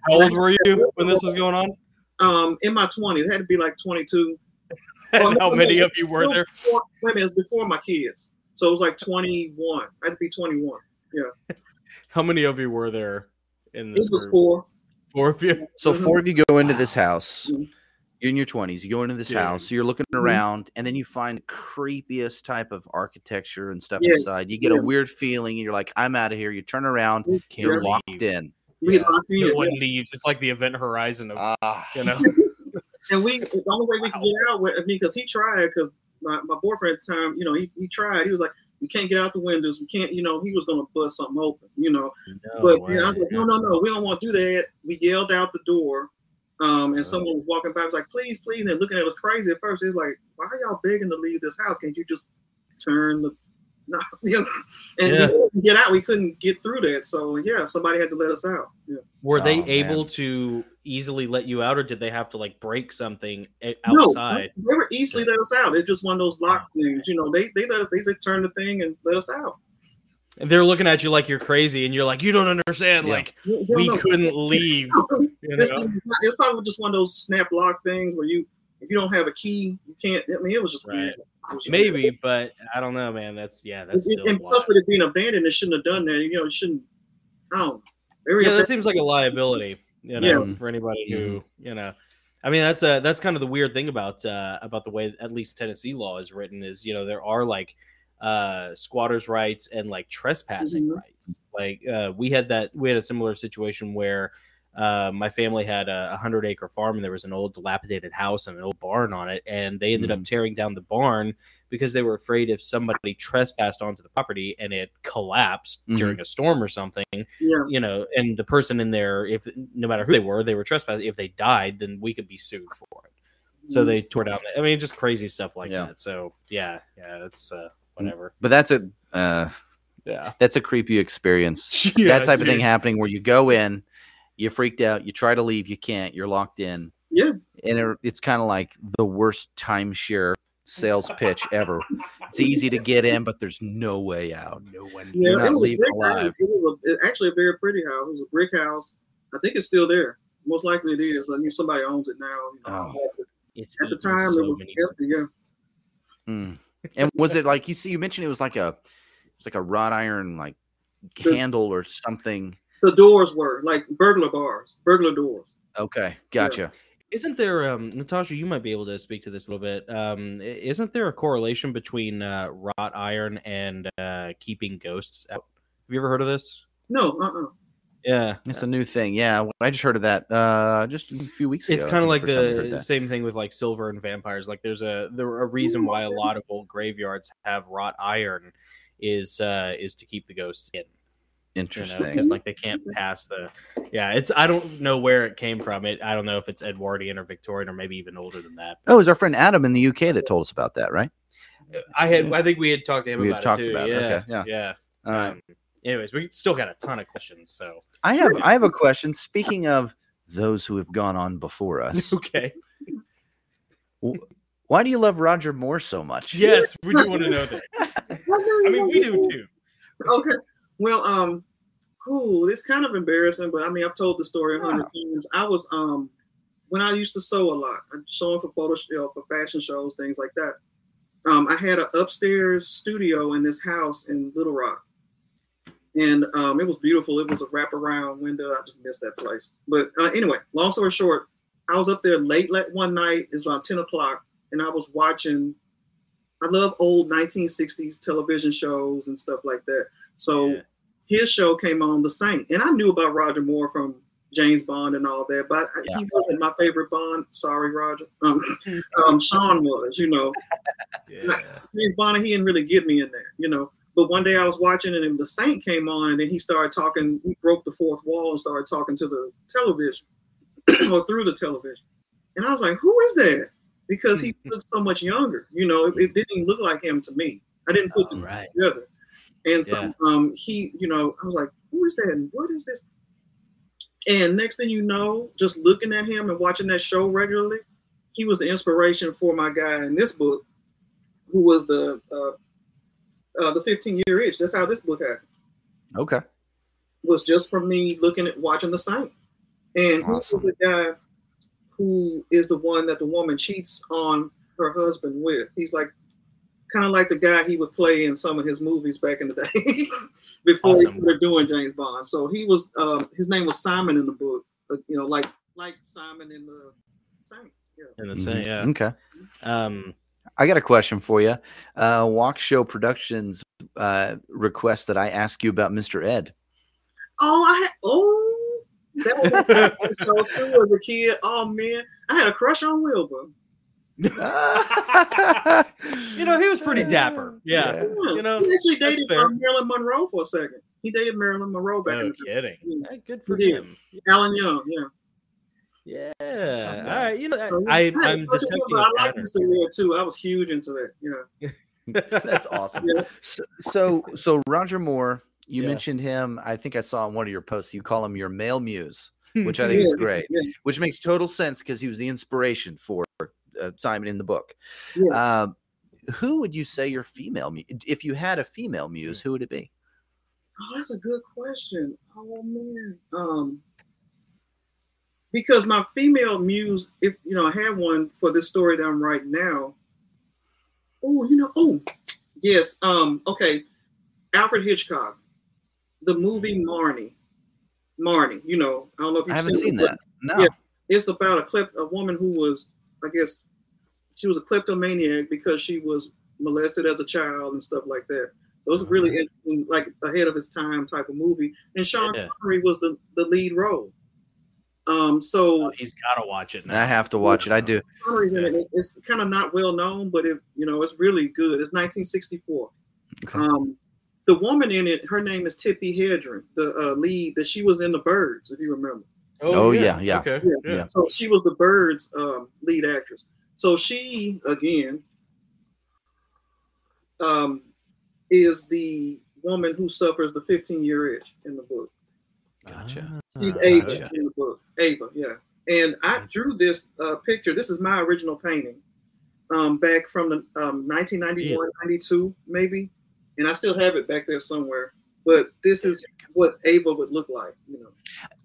How old were you when this was going on? Um, in my twenties, it had to be like twenty-two. And how many of you were there? Before, wait a minute, it was before my kids, so it was like twenty-one. I had to be twenty-one. Yeah. How many of you were there in this It was group? four. Four of you. So Mhm. four of you go into this house. Mhm. You're in your twenties. You go into this Dude. house. You're looking Mhm. around, and then you find creepiest type of architecture and stuff Yes. inside. You get Yeah. a weird feeling, and you're like, "I'm out of here." You turn around. Can't You're leave. locked in. We Yeah. locked in, No one leaves. It's like the event horizon of Ah, you know. and we the only way we could get out. with- I mean, because he tried, because my, my boyfriend at the time, you know, he, he tried. He was like, "We can't get out the windows. We can't." You know, he was gonna bust something open. You know, No but way. yeah, I was like, no, no, no, we don't want to do that. We yelled out the door, um, and someone was walking by, was like, please, please, and they're looking at us crazy at first. It's like, why are y'all begging to leave this house? Can't you just turn the no, you know, and Yeah. we couldn't get out. We couldn't get through that. So yeah, somebody had to let us out. Yeah. Were they Oh, able man. to easily let you out, or did they have to like break something a- No, outside? they were easily let us out. It's just one of those lock oh, things. You know, they they let us, they just turned the thing and let us out. And they're looking at you like you're crazy, and you're like, you don't understand. Yeah. Like You- you we know. couldn't leave. You know? thing is not- it's probably just one of those snap lock things where you if you don't have a key, you can't. I mean, it was just Right. weird. It was just Maybe, but I don't know, man. That's yeah, that's and, and plus with it being abandoned, it shouldn't have done that. You know, it shouldn't. I don't. Very yeah, that seems like a liability, you know, Yeah. Mm-hmm. for anybody who, you know, I mean, that's a that's kind of the weird thing about uh, about the way at least Tennessee law is written is, you know, there are like uh squatters rights and like trespassing Mhm. rights. Like uh we had that we had a similar situation where uh, my family had a 100 acre farm and there was an old dilapidated house and an old barn on it and they ended up tearing down the barn because they were afraid if somebody trespassed onto the property and it collapsed Mhm. during a storm or something yeah. you know, and the person in there, if no matter who they were, they were trespassing. If they died, then we could be sued for it. So they tore down. I mean, just crazy stuff like Yeah. that. So yeah, yeah, it's uh, whatever. but that's a uh, Yeah. That's a creepy experience. Yeah, that type of thing happening where you go in, you freaked out, you try to leave, you can't, you're locked in. Yeah. And it, it's kind of like the worst timeshare sales pitch ever. It's easy to get in, but there's no way out. No one. Yeah, not it was, alive. It was a, it- actually a very pretty house. It was a brick house. I think it's still there. Most likely it is. but I mean, somebody owns it now. you know. It's At the time, so it was many- empty. Yeah. Mm. And was it like you see? You mentioned it was like a, it's like a wrought iron like The- handle or something. The doors were like burglar bars, burglar doors. Okay, gotcha. Isn't there, um, Natasha? You might be able to speak to this a little bit. Um, isn't there a correlation between uh, wrought iron and uh, keeping ghosts out? Have you ever heard of this? No, uh, uh Yeah, It's a new thing. Yeah, I just heard of that uh just a few weeks ago. it's kind of like the first time I heard the that. same thing with like silver and vampires. Like there's a there a reason why a lot of old graveyards have wrought iron is uh is to keep the ghosts in. You know, Interesting. because like they can't pass the yeah. It's I don't know where it came from. It I don't know if it's Edwardian or Victorian or maybe even older than that. Oh, it was our friend Adam in the UK that told us about that, right? I had I think we had talked to him We had about talked it too. about it, yeah, okay, yeah. yeah. All right. Um, anyways, we still got a ton of questions. So I have I have a question. Speaking of those who have gone on before us, okay, why do you love Roger Moore so much? yes, we do want to know this. I mean, we do too. Okay. Well, um, ooh, it's kind of embarrassing, but I mean, I've told the story a hundred times. I was um, when I used to sew a lot, I'm sewing for photo, you know, for fashion shows, things like that. Um, I had an upstairs studio in this house in Little Rock, and um, it was beautiful. It was a wraparound window. I just missed that place. But uh, anyway, long story short, I was up there late, late one night. It was around ten o'clock, and I was watching. I love old 1960s television shows and stuff like that. So Yeah. His show came on, The Saint, and I knew about Roger Moore from James Bond and all that, but Yeah. he wasn't my favorite Bond. Sorry, Roger. Um, um, Sean was, you know. Yeah. James Bond, he didn't really get me in there, you know. But one day I was watching it, and The Saint came on, and then he started talking. He broke the fourth wall and started talking to the television or through the television, and I was like, "Who is that?" Because he looked so much younger. You know, it, it didn't look like him to me. I didn't put the Right. together. And so Yeah. um he, you know, I was like, who is that? And what is this? And next thing you know, just looking at him and watching that show regularly, he was the inspiration for my guy in this book, who was the uh, uh the 15 year itch. That's how this book happened. Okay. Was just from me looking at watching the Saint. And Awesome. he was the guy who is the one that the woman cheats on her husband with. He's like kind of like the guy he would play in some of his movies back in the day before Awesome. he started doing James Bond. So he was um, his name was Simon in the book, but, you know, like like Simon in the Saint. Yeah. In the same, yeah. Mm-hmm. Okay. Um, I got a question for you. Uh, Walk Show Productions uh, request that I ask you about Mr. Ed. Oh, I had, oh that was a show too as a kid. Oh man, I had a crush on Wilbur. you know, he was pretty dapper. Yeah. Yeah. You know, he actually dated fair. um, Marilyn Monroe for a second. He dated Marilyn Monroe back No in the kidding. Yeah. Hey, good for did. him. Alan Young, yeah. Yeah. All right. You know, I, I, I'm a crush on detecting Wilbur. a I like pattern. Mr. Red too. I was huge into that. Yeah. That's awesome. Yeah. So, so, so Roger Moore, you Yeah. mentioned him. I think I saw in one of your posts. You call him your male muse, which I think is Yes, great. Yes, Which makes total sense because he was the inspiration for uh, Simon in the book. yes. Um, who would you say your female? If you had a female muse, who would it be? Oh, that's a good question. Oh man. Um because my female muse, if you know, I have one for this story that I'm writing now. Oh, you know, oh yes. Um, okay. Alfred Hitchcock, the movie Marnie. Marnie, you know, I don't know if you've I haven't seen, seen it, that. No. Yeah. It's about a clip a woman who was, I guess, she was a kleptomaniac because she was molested as a child and stuff like that. So it's really interesting, like ahead of its time type of movie. And Sean Yeah. Connery was the, the lead role. Um, so Oh, he's got to watch it now. I have to watch it. I do. Connery's in it. It's, it's kind of not well known, but it you know it's really good. It's 1964. Okay. Um, the woman in it, her name is Tippi Hedren, the uh, lead that she was in The Birds, if you remember. Oh, yeah, yeah. Okay. Yeah. Yeah. So she was the Birds um, lead actress. So she again um, is the woman who suffers the 15 year itch in the book. Gotcha. She's Ah, Ava gotcha. in the book. Ava, yeah. And I drew this uh, picture. This is my original painting um, back from the um, 1991, 92, maybe. And I still have it back there somewhere. But this is what Ava would look like, you know.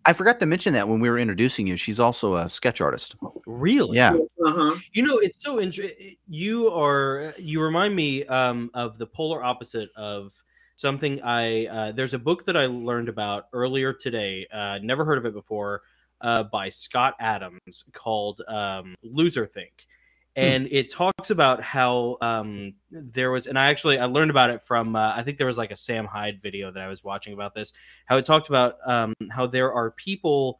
I forgot to mention that when we were introducing you. She's also a sketch artist. Really? Yeah. Uh-huh. You know, it's so interesting. You are you remind me um, of the polar opposite of something I. Uh, there's a book that I learned about earlier today. Uh, never heard of it before. Uh, by Scott Adams called um, "Loser Think," and it talks about how um, there was, and I actually I learned about it from uh, I think there was like a Sam Hyde video that I was watching about this. How it talked about um, how there are people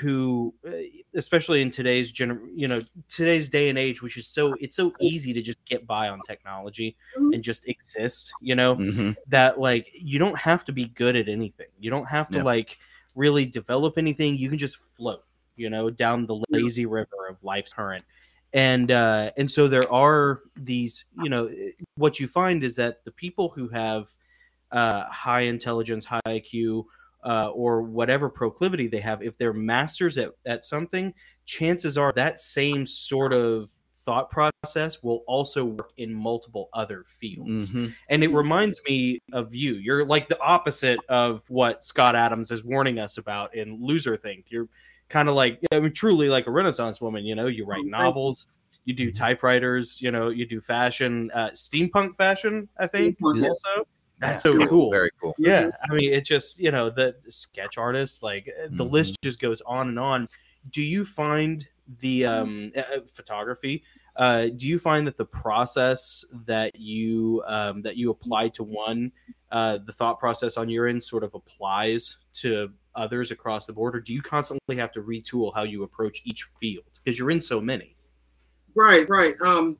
who uh, especially in today's gener- you know today's day and age which is so it's so easy to just get by on technology and just exist you know hmm that like you don't have to be good at anything. You don't have to Yeah. like really develop anything. You can just float you know down the lazy river of life's current and uh and so there are these you know what you find is that the people who have uh high intelligence high iq uh, or whatever proclivity they have if they're masters at, at something chances are that same sort of thought process will also work in multiple other fields hmm and it reminds me of you. You're like the opposite of what Scott Adams is warning us about in Loser Think. You're kind of like, I mean, truly like a Renaissance woman. You know, you write thank novels, you do typewriters, you know, you do fashion, uh, steampunk fashion. I think yeah. also. That's so cool. Very cool. Yeah, I mean, it just you know the sketch artists, like uh, the Mhm. list just goes on and on. Do you find the um, uh, uh, photography? Uh, do you find that the process that you um, that you apply to one, uh, the thought process on your end, sort of applies to others across the board, or do you constantly have to retool how you approach each field because you're in so many? Right, right. Um,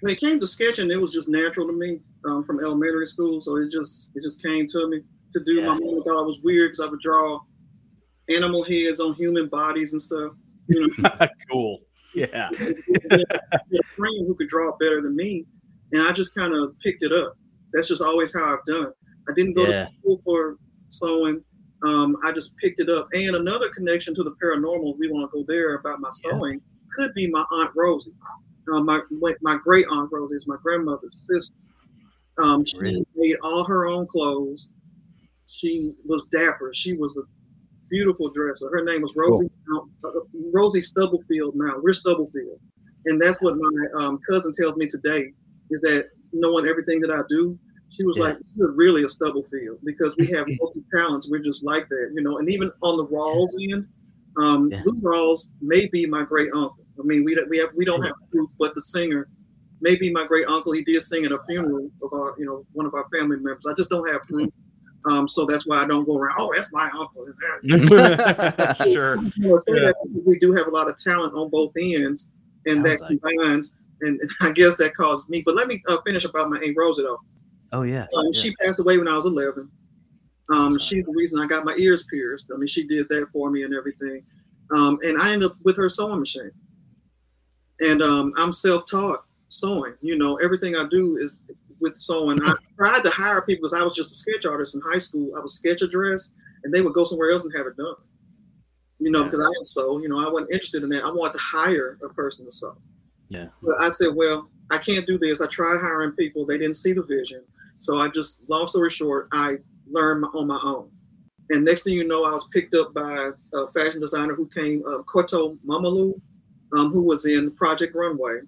when it came to sketching, it was just natural to me um, from elementary school. So it just it just came to me to do. Yeah. My mom thought it was weird because I would draw animal heads on human bodies and stuff. You know, cool. Yeah. A friend who could draw better than me, and I just kind of picked it up. That's just always how I've done. I didn't go Yeah. to school for sewing. Um, I just picked it up. And another connection to the paranormal, we want to go there about my Yeah. sewing, could be my aunt Rosie. Uh, my my great aunt Rosie is my grandmother's sister. Um, she Really? made all her own clothes. She was dapper. She was a beautiful dresser. Her name was Rosie uh, Rosie Stubblefield. Now we're Stubblefield, and that's what my um, cousin tells me today is that knowing everything that I do, she was Yeah. like, "You're really a Stubblefield because we have multi talents. We're just like that, you know." And even on the Rawls end, um, Yeah. Lou Rawls may be my great uncle. I mean, we don't- we have we don't have proof, but the singer may be my great uncle. He did sing at a funeral of our, you know, one of our family members. I just don't have proof. Um, so that's why I don't go around. Oh, that's my uncle. sure. Well, say Yeah. that we do have a lot of talent on both ends, and that Sounds like- combines, and I guess that caused me. But let me uh, finish about my Aunt Rosie though. Oh yeah. Um, yeah. She passed away when I was 11. Um, she's the reason I got my ears pierced. I mean, she did that for me and everything. Um, and I ended up with her sewing machine. And um, I'm self-taught sewing. You know, everything I do is with sewing. I tried to hire people because I was just a sketch artist in high school. I would sketch a dress, and they would go somewhere else and have it done. You know, Yeah. because I didn't sew. You know, I wasn't interested in that. I wanted to hire a person to sew. Yeah. But I said, well, I can't do this. I tried hiring people. They didn't see the vision. So I just, long story short, I learned my- on my own. And next thing you know, I was picked up by a fashion designer who came, uh, Korto Momolu, um, who was in Project Runway.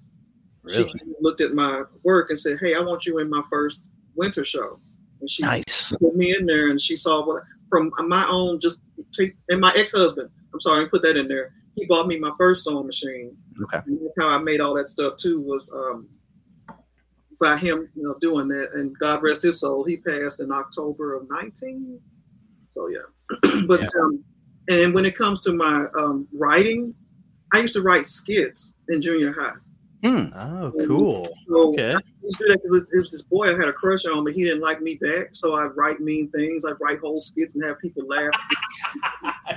She Really? and looked at my work and said, hey, I want you in my first winter show. And she Nice. put me in there and she saw what from my own just take and my ex-husband i'm sorry I put that in there he bought me my first sewing machine Okay. and that's how i made all that stuff too was um by him you know doing that and god rest his soul he passed in october of 19 so yeah but Yeah. um and when it comes to my um writing i used to write skits in junior high Hmm. Oh, cool. so Okay. I used to do that because it, it was this boy I had a crush on, but he didn't like me back. So I'd write mean things. I'd write whole skits and have people laugh.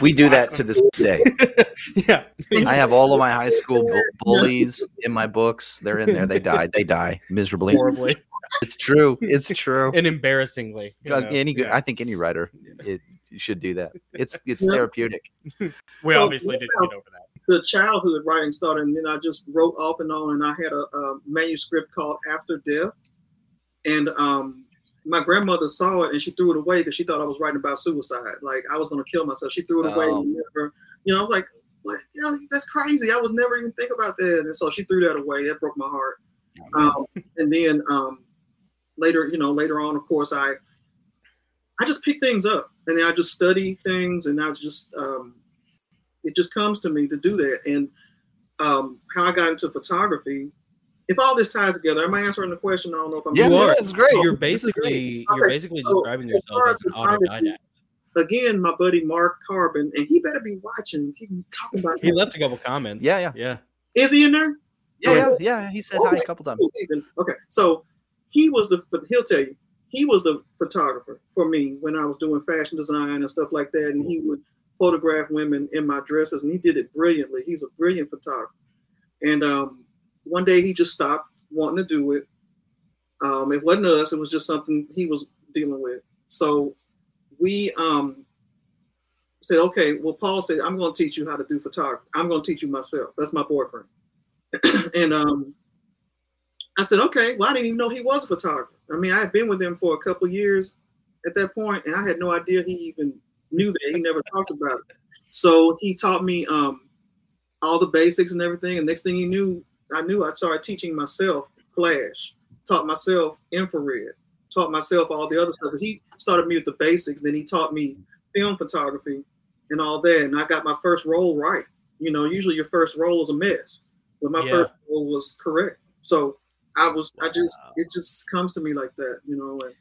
We do that to this day. yeah. I have all of my high school bu- bullies in my books. They're in there. They died. They die miserably. Horribly. it's true. It's true. and embarrassingly. you Uh, know, any good, yeah. I think any writer it, should do that. It's it's Yeah. therapeutic. we Well, obviously didn't get over that. The childhood writing started, and then I just wrote off and on, and I had a, a manuscript called After Death, and um, my grandmother saw it and she threw it away because she thought I was writing about suicide, like I was going to kill myself. She threw it away. Oh. Never, you know, I was like, what? You know, that's crazy. I would never even think about that, and so she threw that away. That broke my heart. Um, and then um, later, you know, later on, of course, I I just pick things up and then I just study things and I just um, it just comes to me to do that. And um, how I got into photography. If all this ties together, am I answering the question? I don't know if I'm. Yeah, You yeah, are. it's great. You're This is great. basically you're Okay, basically so describing as yourself as as an autodidact. Again, my buddy Mark Carbon, and he better be watching. He can talk about. He left a couple comments. Yeah, yeah. yeah. Is he in there? Yeah, yeah, yeah. He said hi a couple times. Okay, so he was the. He'll tell you. He was the photographer for me when I was doing fashion design and stuff like that, and he would photograph women in my dresses, and he did it brilliantly. He's a brilliant photographer. And um, one day he just stopped wanting to do it. Um, it wasn't us; it was just something he was dealing with. So we um, said, "Okay." Well, Paul said, "I'm going to teach you how to do photography. I'm going to teach you myself. That's my boyfriend." and um, I said, "Okay." Well, I didn't even know he was a photographer. I mean, I had been with him for a couple years at that point, and I had no idea he even knew that. He never talked about it. So he taught me um, all the basics and everything. And next thing he knew, I knew I started teaching myself flash, taught myself infrared, taught myself all the other stuff. But he started me with the basics. Then he taught me film photography and all that. And I got my first roll right. You know, usually your first roll is a mess, but my Yeah. first roll was correct. So I was, I just, it just comes to me like that, you know. And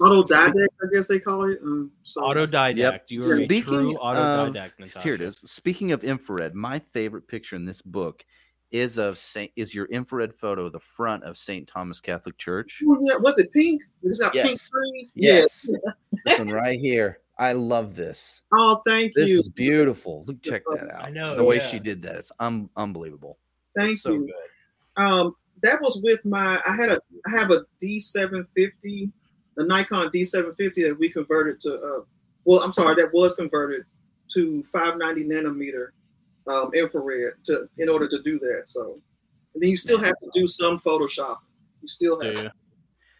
autodidact, I guess they call it. Um, so Autodidact. Yep. You are a Speaking true of, autodidact. Natasha. here it is. Speaking of infrared, my favorite picture in this book is of Saint is your infrared photo the front of St. Thomas Catholic Church. Yeah, was it pink? Is that got pink Yes. trees. Yes. this one right here. I love this. Oh, thank This you. This is beautiful. Look, check that out. I know, the way she did that. It's un- unbelievable. Thank It's so you. good. Um, that was with my. I had a. I have a D750, a Nikon D750 that we converted to. Uh, well, I'm sorry, that was converted to 590 nanometer um, infrared to in order to do that. So, and then you still have to do some Photoshop. You still have. you? To,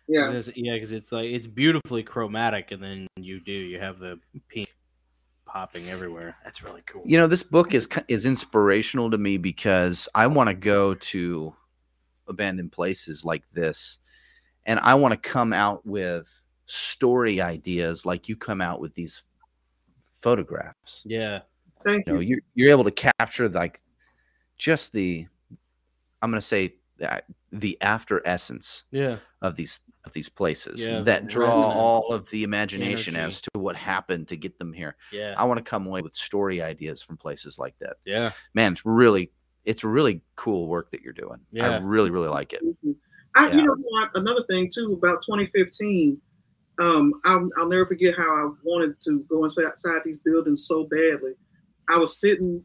yeah. Because- Yeah, because it's like it's beautifully chromatic, and then you do you have the pink popping everywhere. That's really cool. You know, this book is is inspirational to me because I want to go to abandoned places like this, and I want to come out with story ideas like you come out with these photographs. Yeah, Thank You know, you. you're you're able to capture like just the I'm going to say that the after essence yeah, of these of these places Yeah, that draw resonant all of the imagination energy. as to what happened to get them here. yeah, I want to come away with story ideas from places like that. yeah. Man, it's really it's really cool work that you're doing. Yeah. I really really like it. I, Yeah. you know what? Another thing too about 2015, um, I'll, I'll never forget how I wanted to go inside outside these buildings so badly. I was sitting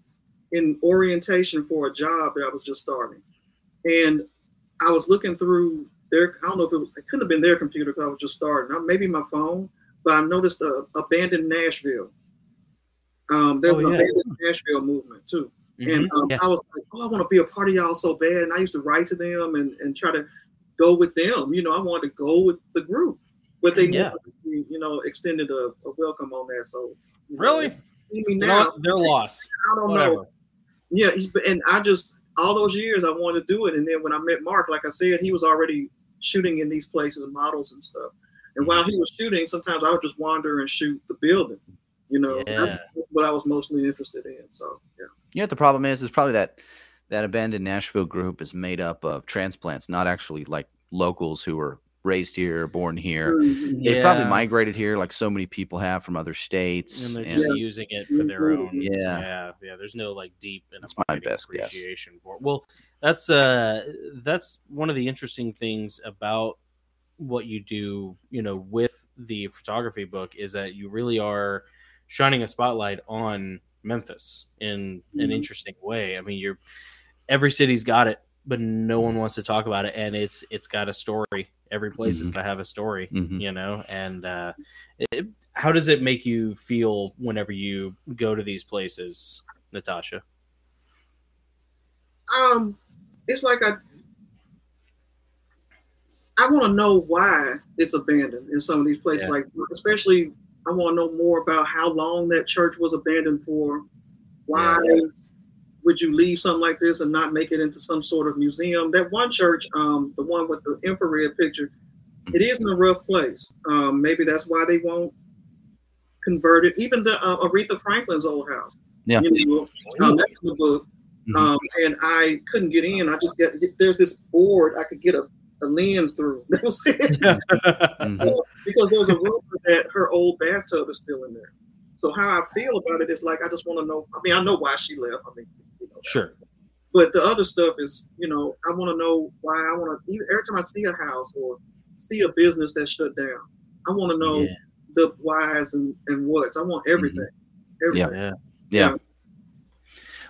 in orientation for a job that I was just starting, and I was looking through their. I don't know if it, was, it couldn't have been their computer because I was just starting. Maybe my phone, but I noticed a abandoned Nashville. Um, there's Oh, an abandoned Nashville movement too. And Mhm. um, Yeah. I was like, oh, I want to be a part of y'all so bad. And I used to write to them and, and try to go with them. You know, I wanted to go with the group, but they Yeah. never, you know, extended a, a welcome on that. So you know, Really? see me now. what? They're lost. I don't Whatever. know. Yeah, and I just all those years I wanted to do it, and then when I met Mark, like I said, he was already shooting in these places, models and stuff. And while he was shooting, sometimes I would just wander and shoot the building. You know, Yeah. that's what I was mostly interested in. So yeah. You know what the problem is? Is probably that that abandoned Nashville group is made up of transplants, not actually like locals who were raised here, born here. Mhm. They probably migrated here like so many people have from other states. and they're and- just using it for their own. Yeah. yeah, yeah. There's no like deep and That's my abiding best guess. appreciation for. It. Well, that's uh, that's one of the interesting things about what you do. You know, with the photography book is that you really are shining a spotlight on Memphis in an Mhm. interesting way. I mean, you're every city's got it, but no one wants to talk about it, and it's it's got a story Every place is Mhm. gonna have a story, Mhm. you know. And uh, it, how does it make you feel whenever you go to these places, Natasha? Um, it's like I I want to know why it's abandoned in some of these places. Yeah. Like, especially, I want to know more about how long that church was abandoned for. Why would you leave something like this and not make it into some sort of museum? That one church, um, the one with the infrared picture, it is in a rough place. Um, maybe that's why they won't convert it. Even the uh, Aretha Franklin's old house. Yeah. You know, um, that's in the book. Mhm. Um, and I couldn't get in. I just get there's this board I could get a, a lens through. That was it. Mhm. because there's a rumor that her old bathtub is still in there. So how I feel about it is like I just want to know. I mean, I know why she left. I mean, you know, sure. but the other stuff is, you know, I want to know why. I want to every time I see a house or see a business that's shut down, I want to know Yeah. the whys and and whats. I want everything. Everything. Yeah. Yeah. Well,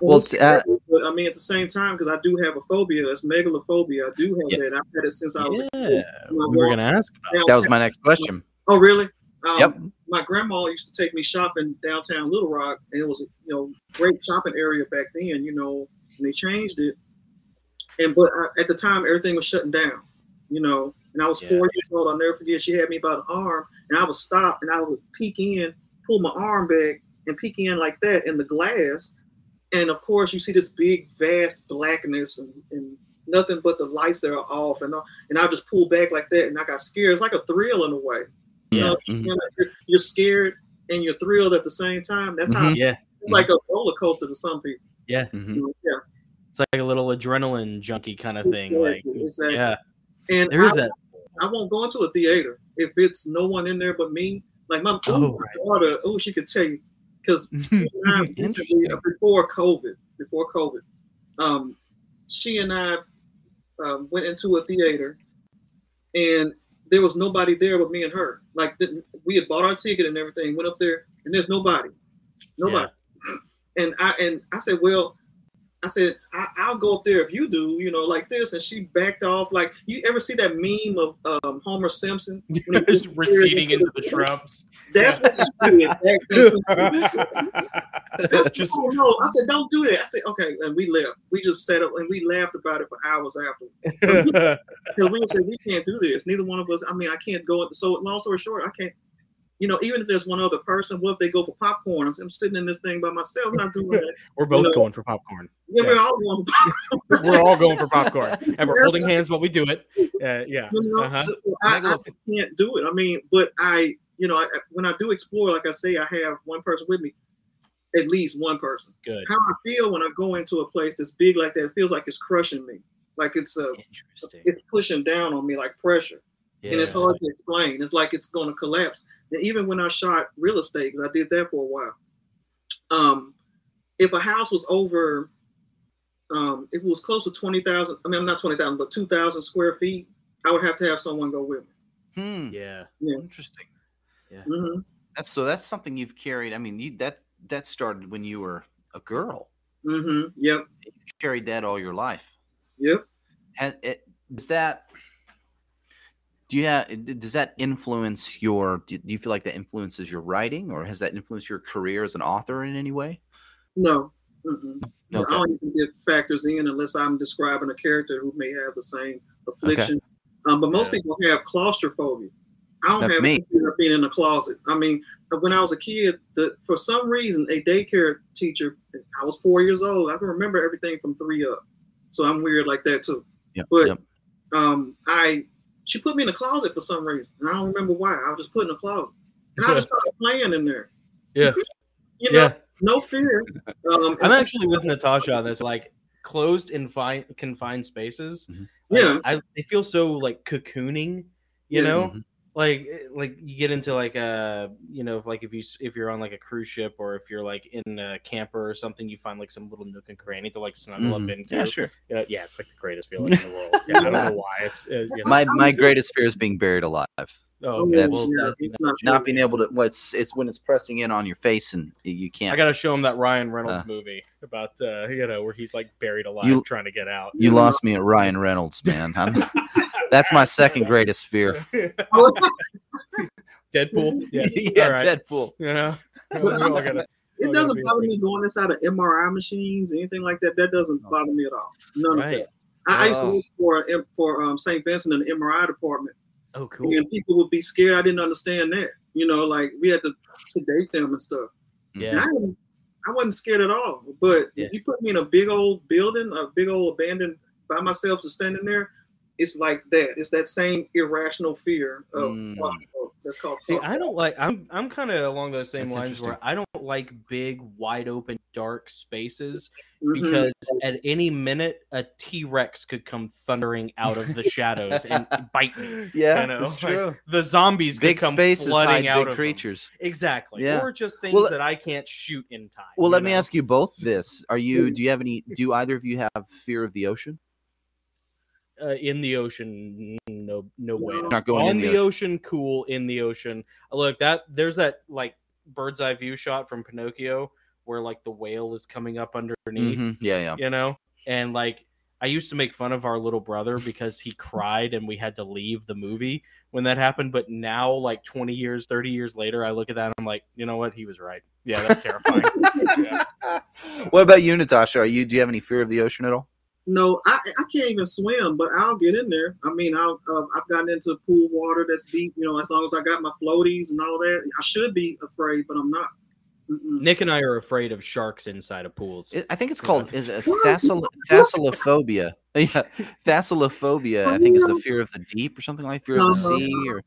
Well, it's, uh, but I mean, at the same time, because I do have a phobia, it's megalophobia. I do have Yeah. that. I've had it since I was. a Yeah. kid. We were gonna ask about. That was my next question. Oh, really? Um, Yep. My grandma used to take me shopping downtown Little Rock, and it was a you know great shopping area back then. You know, and they changed it. And but I, at the time, everything was shutting down. You know, and I was Yeah. four years old. I'll never forget. She had me by the arm, and I would stop, and I would peek in, pull my arm back, and peek in like that in the glass. And of course, you see this big, vast blackness, and, and nothing but the lights that are off, and and I just pulled back like that, and I got scared. It's like a thrill in a way. You Yeah. know, Mhm. know, you're, you're scared and you're thrilled at the same time. That's how Mhm. Yeah. it's like a roller coaster to some people. You know, Yeah, It's like a little adrenaline junkie kind of thing. Like, Exactly, exactly. yeah, and there is I, that. I won't go into a theater if it's no one in there but me. Like my, Oh, ooh, right. daughter, oh, she could tell you because before COVID, before COVID, um, she and I um, went into a theater, and there was nobody there but me and her. Like the, we had bought our ticket and everything, went up there, and there's nobody, nobody. And I and I said, well, I said I, I'll go up there if you do, you know, like this. And she backed off. Like you ever see that meme of um, Homer Simpson Just receding into the shrubs. That's what she did. back then. I said, Just- oh, no. I said, don't do that. I said, okay. And we left. We just sat up and we laughed about it for hours after. Because we said, we can't do this. Neither one of us, I mean, I can't go. So, long story short, I can't, you know, even if there's one other person, what if they go for popcorn? I'm, I'm sitting in this thing by myself. Not doing that. We're both know. going for popcorn. Yeah, Yeah. we're all going for We're all going for popcorn, and we're holding hands while we do it. Uh, yeah. You know, Uh-huh. so I, I can't do it. I mean, but I, you know, I, when I do explore, like I say, I have one person with me, at least one person. Good. How I feel when I go into a place that's big like that, it feels like it's crushing me, like it's Interesting. it's pushing down on me like pressure, and it's hard to explain. It's like it's going to collapse. And even when I shot real estate, because I did that for a while, um, if a house was over, um, if it was close to twenty thousand, I mean, I'm not twenty thousand, but two thousand square feet, I would have to have someone go with me. Hmm. Yeah. Interesting. hmm That's so. That's something you've carried. I mean, you that that started when you were a girl. hmm Yep. You've carried that all your life. Yep. Has it, does that? Do you have? Does that influence your? Do you feel like that influences your writing, or has that influenced your career as an author in any way? No. Mm-mm. I don't even get factors in unless I'm describing a character who may have the same affliction. Um, but most Yeah. people have claustrophobia. I don't That's have me. any fear of being in a closet. I mean, when I was a kid, the, for some reason, a daycare teacher, I was four years old. I can remember everything from three up. So I'm weird like that too. Yep. But yep. um, I she put me in a closet for some reason. And I don't remember why. I was just put in a closet. And I just started playing in there. Yeah. you know, Yeah. no fear. Um, I'm actually with Natasha on this. Like closed and fine confined spaces. Mhm. like, Yeah. I they feel so like cocooning. You Yeah. know, Mhm. Like eh, like you get into like a you know if like if you if you're on like a cruise ship or if you're like in a camper or something, you find like some little nook and cranny to like snuggle Mhm. up into. Yeah, sure. Yeah, yeah, it's like the greatest feeling in the world. Yeah, I don't know why it's. Uh, you know. My my greatest fear is being buried alive. Oh, Oh, okay. That's- well, yeah, that- it's not Not being able to. Well, it's it's when it's pressing in on your face and you can't. I gotta show him that Ryan Reynolds Uh. movie about uh, you know where he's like buried alive You- trying to get out. you lost me at Ryan Reynolds, man. I'm, that's my second greatest fear. Deadpool. Yeah. yeah, All right. Deadpool. You know. But We I'm all not- gotta- It Oh, doesn't bother me going inside of MRI machines, anything like that. That doesn't No. bother me at all. None Right. of that. I, I used to Oh. work for for um, St. Vincent in the MRI department, Oh, cool. and people would be scared. I didn't understand that. You know, like we had to sedate them and stuff. And Yeah. I, I wasn't scared at all. But Yeah. if you put me in a big old building, a big old abandoned by myself, just standing there, it's like that. It's that same irrational fear of Mm. claustrophobia. that's called. See, I don't like. I'm I'm kind of along those same That's lines where. I don't like big, wide open, dark spaces Mhm. because at any minute a T Rex could come thundering out of the shadows and bite me. Yeah, You know, that's like, true. The zombies Big could come spaces flooding out big of creatures. Them. Exactly. Yeah. Or just things Well, that I can't shoot in time. Well, you let me ask you both this: Are you? Do you have any? Do either of you have fear of the ocean? Uh, in the ocean no no way No. Not going on in the the ocean. cool in the ocean Uh, look that there's that like bird's eye view shot from pinocchio where like the whale is coming up underneath Mhm. Yeah, yeah. you know and like i used to make fun of our little brother because he cried and we had to leave the movie when that happened but now like 20 years 30 years later i look at that and i'm like you know what he was right yeah that's terrifying Yeah. What about you, Natasha? Are you? Do you have any fear of the ocean at all? No, I, I can't even swim, but I'll get in there. I mean, I'll, uh, I've gotten into pool water that's deep. You know, as long as I got my floaties and all that, I should be afraid, but I'm not. Mm-mm. nick and i are afraid of sharks inside of pools It- I think it's called is it thassal- thassalophobia. Yeah, thassalophobia. I think is the fear of the deep or something like fear of the Uh-huh. sea, or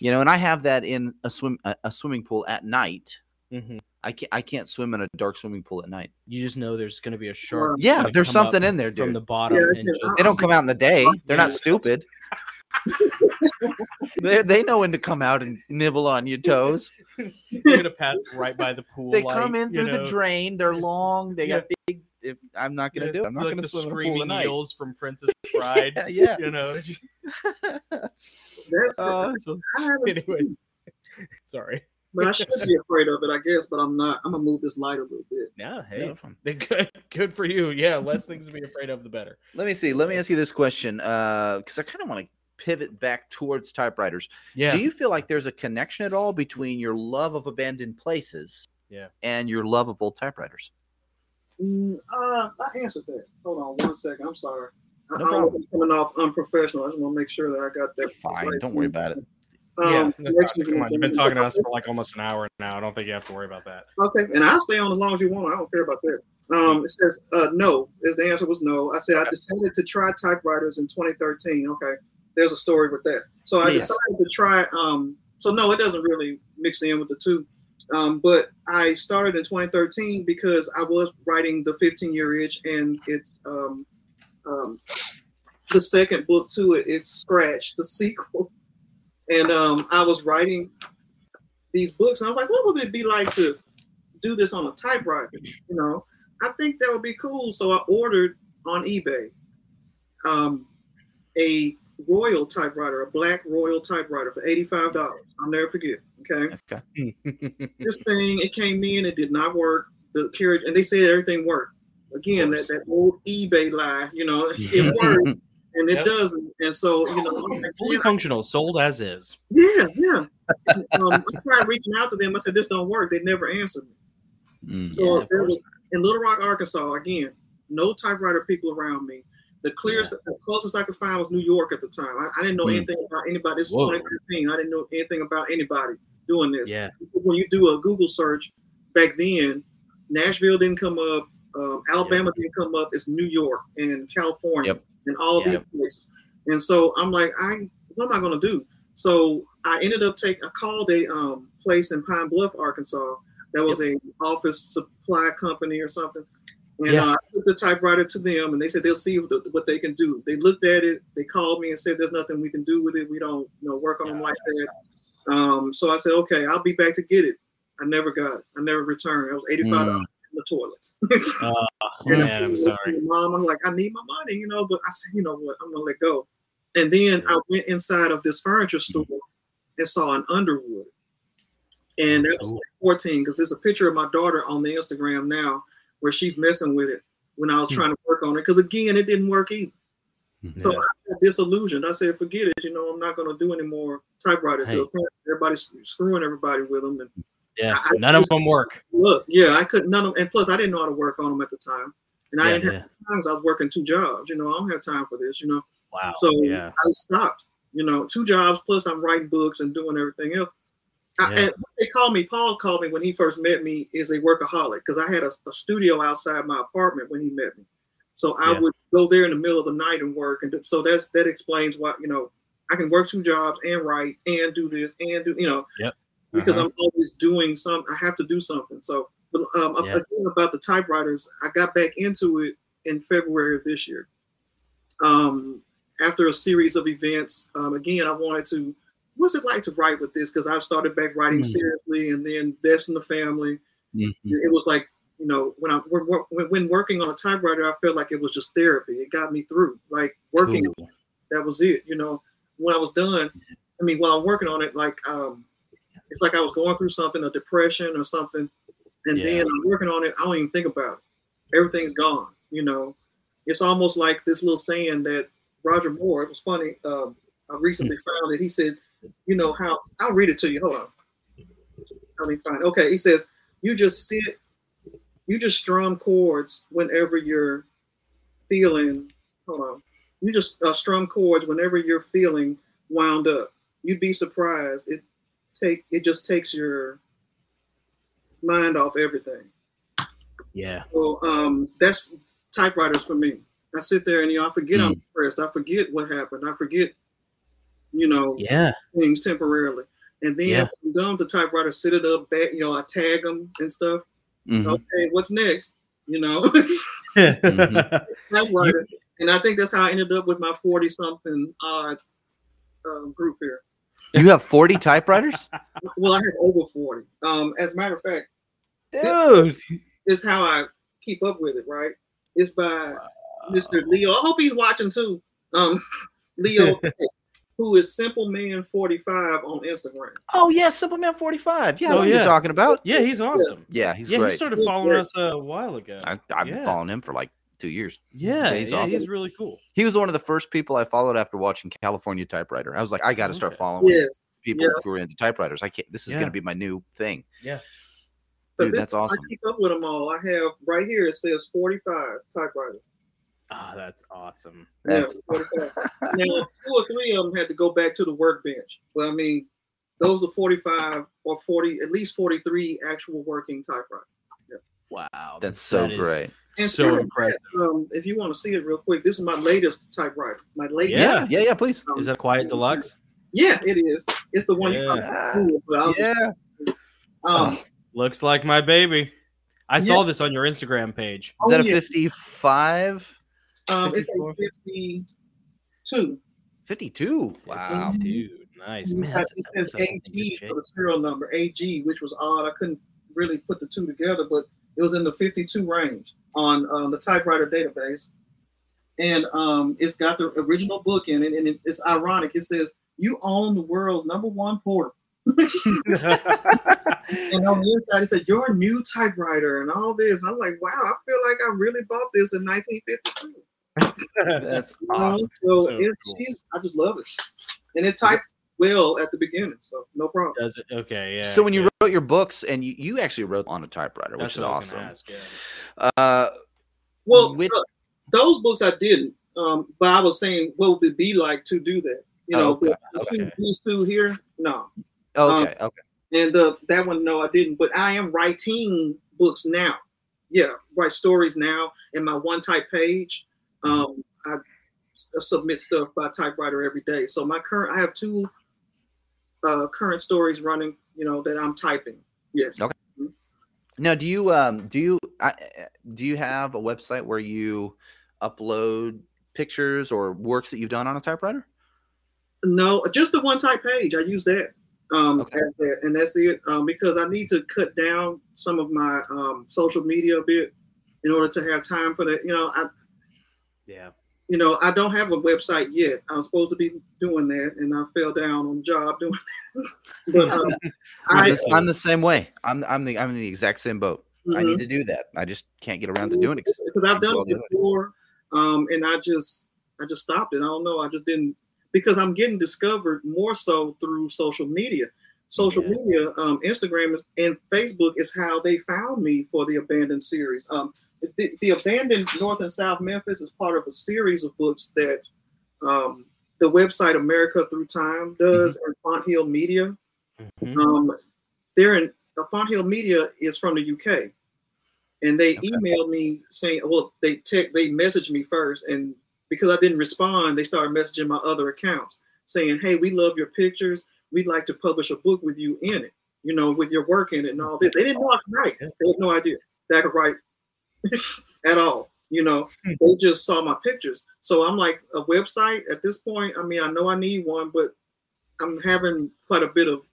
you know. And I have that in a swim a, a swimming pool at night. Mhm. I can't I can't swim in a dark swimming pool at night. you just know there's going to be a shark Yeah, there's something in there, dude. from the bottom Yeah, and just They don't come out in the day. They're not stupid. they they know when to come out and nibble on your toes. You're gonna pass right by the pool. They light, come in you through the drain. They're long. They got big. If, I'm not gonna Yeah, do it. I'm not like gonna the swim in a pool screaming eels from Princess Bride. Yeah, yeah. You know. That's, Uh, so- I haven't, Anyways, sorry. But I should be afraid of it, I guess. But I'm not. I'm gonna move this light a little bit. Yeah. yeah, Hey, no problem. they good. Good for you. Yeah. Less things to be afraid of, the better. Let me see. Let me ask you this question, because I kind of want to pivot back towards typewriters. Yeah. Do you feel like there's a connection at all between your love of abandoned places, Yeah. and your love of old typewriters? Mm, uh, I answered that. Hold on one second. I'm sorry. I, No I don't want problem. to be coming off unprofessional. I just want to make sure that I got that. You're fine. right. Don't worry about it. Yeah. Um, connections come on. You've been talking to us for like almost an hour now. I don't think you have to worry about that. Okay, and I'll stay on as long as you want. I don't care about that. Um, it says uh, no. Is the answer was no. I said I decided to try typewriters in 2013. Okay, there's a story with that. So I Yes. decided to try. Um, so no, it doesn't really mix in with the two. Um, but I started in 2013 because I was writing the 15 year itch, and it's um, um, the second book to it. It's Scratch, the sequel, and um, I was writing these books, and I was like, what would it be like to do this on a typewriter? You know, I think that would be cool. So I ordered on eBay um, a Royal typewriter, a black Royal typewriter for eighty-five dollars. I'll never forget. Okay, Okay. this thing it came in, it did not work. The carriage, and they said everything worked. Again, that, that old eBay lie, you know, it works and it Yep. doesn't. And so, you know, like, Fully "Man, functional, sold as is. yeah, yeah. Um, I tried reaching out to them. I said, "This don't work." They never answered me. Mm. So Yeah, was in Little Rock, Arkansas. Again, no typewriter people around me. The clearest, the closest I could find was New York at the time. I, I didn't know Hmm. anything about anybody. This was 2013. I didn't know anything about anybody doing this. Yeah. When you do a Google search back then, Nashville didn't come up. Um, Alabama didn't come up. It's New York and California Yep. And all Yeah. these places. And so I'm like, I what am I gonna do? So I ended up taking I called a um, place in Pine Bluff, Arkansas. That was a office supply company or something. And Yeah. uh, I took the typewriter to them, and they said they'll see what, what they can do. They looked at it. They called me and said, "There's nothing we can do with it. We don't, you know, work on them like that." Um, so I said, "Okay, I'll be back to get it." I never got it. I never returned. It was eighty-five dollars Mm. The toilet. Oh, man, I'm sorry. Mom, I'm like, I need my money, you know, but I said, you know what, I'm gonna let go. And then I went inside of this furniture store and saw an Underwood, and that was Cool. 14 because there's a picture of my daughter on the Instagram now where she's messing with it when I was Hmm. trying to work on it because again it didn't work either. So Yeah. I got disillusioned. I said, forget it. You know, I'm not going to do any more typewriters. Hey. Everybody's screwing everybody with them. And Yeah, I- none of them work. look, yeah, I couldn't. None of, and plus, I didn't know how to work on them at the time. And I Yeah, didn't yeah. have times I was working two jobs. You know, I don't have time for this. You know, Wow. so yeah. I stopped. You know, two jobs plus I'm writing books and doing everything else. I, Yeah. and what they called me, Paul called me when he first met me, is a workaholic because I had a, a studio outside my apartment when he met me. So I Yeah. would go there in the middle of the night and work, and so that's that explains why you know I can work two jobs and write and do this and do you know because Uh-huh. I'm always doing some. I have to do something. So, but um, Yeah. again about the typewriters, I got back into it in February of this year. Um, after a series of events, um, again, I wanted to. What's it like to write with this? Because I've started back writing Mm. seriously, and then deaths in the family. Mhm. It was like you know when I when, when when working on a typewriter, I felt like it was just therapy. It got me through. Like working Cool. that was it. You know, when I was done, I mean, while I'm working on it, like um, it's like I was going through something, a depression or something, and Yeah. then I'm working on it. I don't even think about it. Everything's gone. You know, it's almost like this little saying that Roger Moore. It was funny. Um, I recently found it. He said, "You know how?" I'll read it to you. Hold on. Let me find. It. Okay, he says, "You just sit, you just strum chords whenever you're feeling." Hold on you just uh, strum chords whenever you're feeling wound up. You'd be surprised. It take it just takes your mind off everything. Yeah. So um, that's typewriters for me. I sit there and you know I forget I'm Mm. depressed. I forget what happened. I forget, you know, Yeah. things temporarily. And then Yeah. I'm done with the typewriter, sit it up back. You know, I tag them and stuff. Mhm. Okay, what's next? You know, Mhm. typewriter. And I think that's how I ended up with my forty something odd um, group here. You have 40 typewriters? Well, I have over 40. Um, as a matter of fact, Dude. this is how I keep up with it, right? It's by Mr. Leo. I hope he's watching too. Um, Leo, who is Simple Man 45 on Instagram. Oh, yeah, Simple Man 45. Yeah, Oh, what you're yeah. talking about. Yeah, he's awesome. Yeah, he's yeah, great. he started He's following great. us a while ago. I, I've been following him for like two years. yeah, he's yeah, awesome. he's really cool. He was one of the first people I followed after watching California Typewriter. I was like, I got to start Okay. following Yes. people yeah. who are into typewriters. I can't. This is Yeah. going to be my new thing. Yeah. So Dude, this, that's awesome. I keep up with them all. I have right here, it says 45 typewriter. Ah, that's awesome. That's yeah, now, two or three of them had to go back to the workbench. But I mean, those are 45 or 40, at least 43 actual working typewriters. Wow. that's so that is great. And So speaking impressive. Um, if you want to see it real quick, this is my latest typewriter. My latest. Yeah. Yeah, yeah, please. um, Is that Quiet Deluxe? Yeah, it is. It's the one Yeah. probably Ah, but I'll just- yeah. um, Looks like my baby. I Yeah. saw this on your Instagram page. Is that Oh, a yeah. 55? um, it's a 52. 52. Wow. Dude, nice. It Man, that's- says that puts us in good AG for the serial number, AG, which was odd. I couldn't really put the two together, but it was in the 52 range on um, the typewriter database. And um, it's got the original book in it, and it, it's ironic. It says, You own the world's number one portal. And on the inside, it said, Your new typewriter and all this. I'm like, Wow, I feel like I really bought this in 1952. That's awesome. So, So it's cool. she's, I just love it. And it typed well at the beginning, so no problem. Does it? Okay, yeah. so when you wrote your books, and you, you actually wrote on a typewriter, That's which is what I was awesome. ask, yeah. Uh, Well, Which- uh, those books I didn't, um, but I was saying, what would it be like to do that? You Oh, know, okay, the okay. these two here, no, okay, okay. and the that one, no, I didn't. But I am writing books now. Yeah, write stories now in my one type page. Um, I s- submit stuff by typewriter every day. So my current, I have two uh, current stories running. You know that I'm typing. Yes. Okay. Now, do you um do you I, do you have a website where you upload pictures or works that you've done on a typewriter? No, just the one type page. I use that. Um, Okay. as that, and that's it. Um, because I need to cut down some of my um social media a bit in order to have time for that. You know, I Yeah. You know, I don't have a website yet. I was supposed to be doing that, and I fell down on the job doing. It. but um, I'm, I, the, I'm the same way. I'm I'm the I'm in the exact same boat. I mhm. need to do that. I just can't get around to doing it because I've done it before, um, and I just I just stopped it. I don't know. I just didn't because I'm getting discovered more so through social media. Social Yeah. media, um, Instagram is, and Facebook is how they found me for the Abandoned series. Um, the, the Abandoned North and South Memphis is part of a series of books that um, the website America Through Time does and Fonthill Media. Mhm. Um, they're in uh, Fonthill Media is from the UK, and they Okay. emailed me saying, well, they tech they messaged me first, and because I didn't respond, they started messaging my other accounts saying, hey, we love your pictures. We'd like to publish a book with you in it. You know, with your work in it and all this. They didn't know I could write. They had no idea that I could write at all. You know, hmm. they just saw my pictures. So I'm like a website at this point. I mean, I know I need one, but I'm having quite a bit of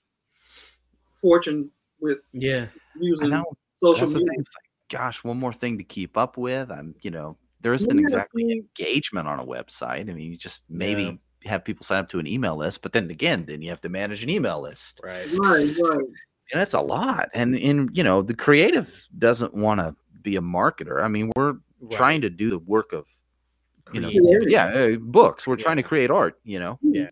fortune with Yeah. Using social media. thing. Like, gosh, one more thing to keep up with. I'm, you know, there isn't Yeah, exactly engagement on a website. I mean, you just maybe have people sign up to an email list, but then again, then you have to manage an email list. Right. Right, right. And that's a lot. And in you know, the creative doesn't want to be a marketer. I mean, we're Right. trying to do the work of you know, Creativity. yeah, uh, books. We're Yeah. trying to create art. You know, yeah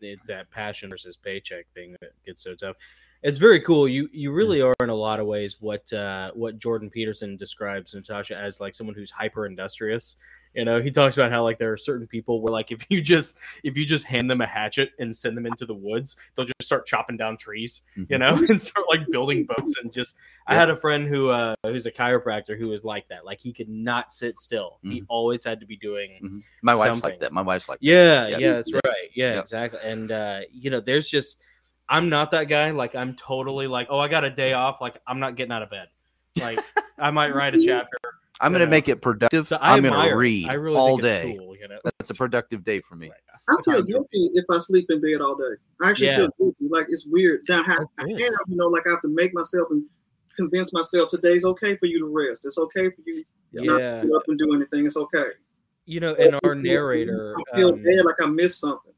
it's that passion versus paycheck thing that gets so tough it's very cool you you really are in a lot of ways what uh what jordan peterson describes natasha as like someone who's hyper industrious you know he talks about how like there are certain people where like if you just if you just hand them a hatchet and send them into the woods they'll just start chopping down trees you Mhm. know and start like building boats and just i had a friend who uh who's a chiropractor who was like that like he could not sit still he Mhm. always had to be doing Mhm. my wife's something. like that. My wife's like, yeah, Yeah. yeah, that's Yeah. right. Yeah, Yeah. exactly. And uh, you know, there's just I'm not that guy. Like I'm totally like, oh, I got a day off. Like I'm not getting out of bed. Like I might write a chapter. I'm going to make it productive. So I I'm going to read I really all day. cool. You know, That's a productive day for me. Right. I feel guilty if I sleep in bed all day. I actually Yeah. feel guilty. Like it's weird. Now, I have, I have, you know, like I have to make myself and convince myself today's okay for you to rest. It's okay for you not to get up and do anything. It's okay. You know, and our narrator. I feel um, bad like I missed something.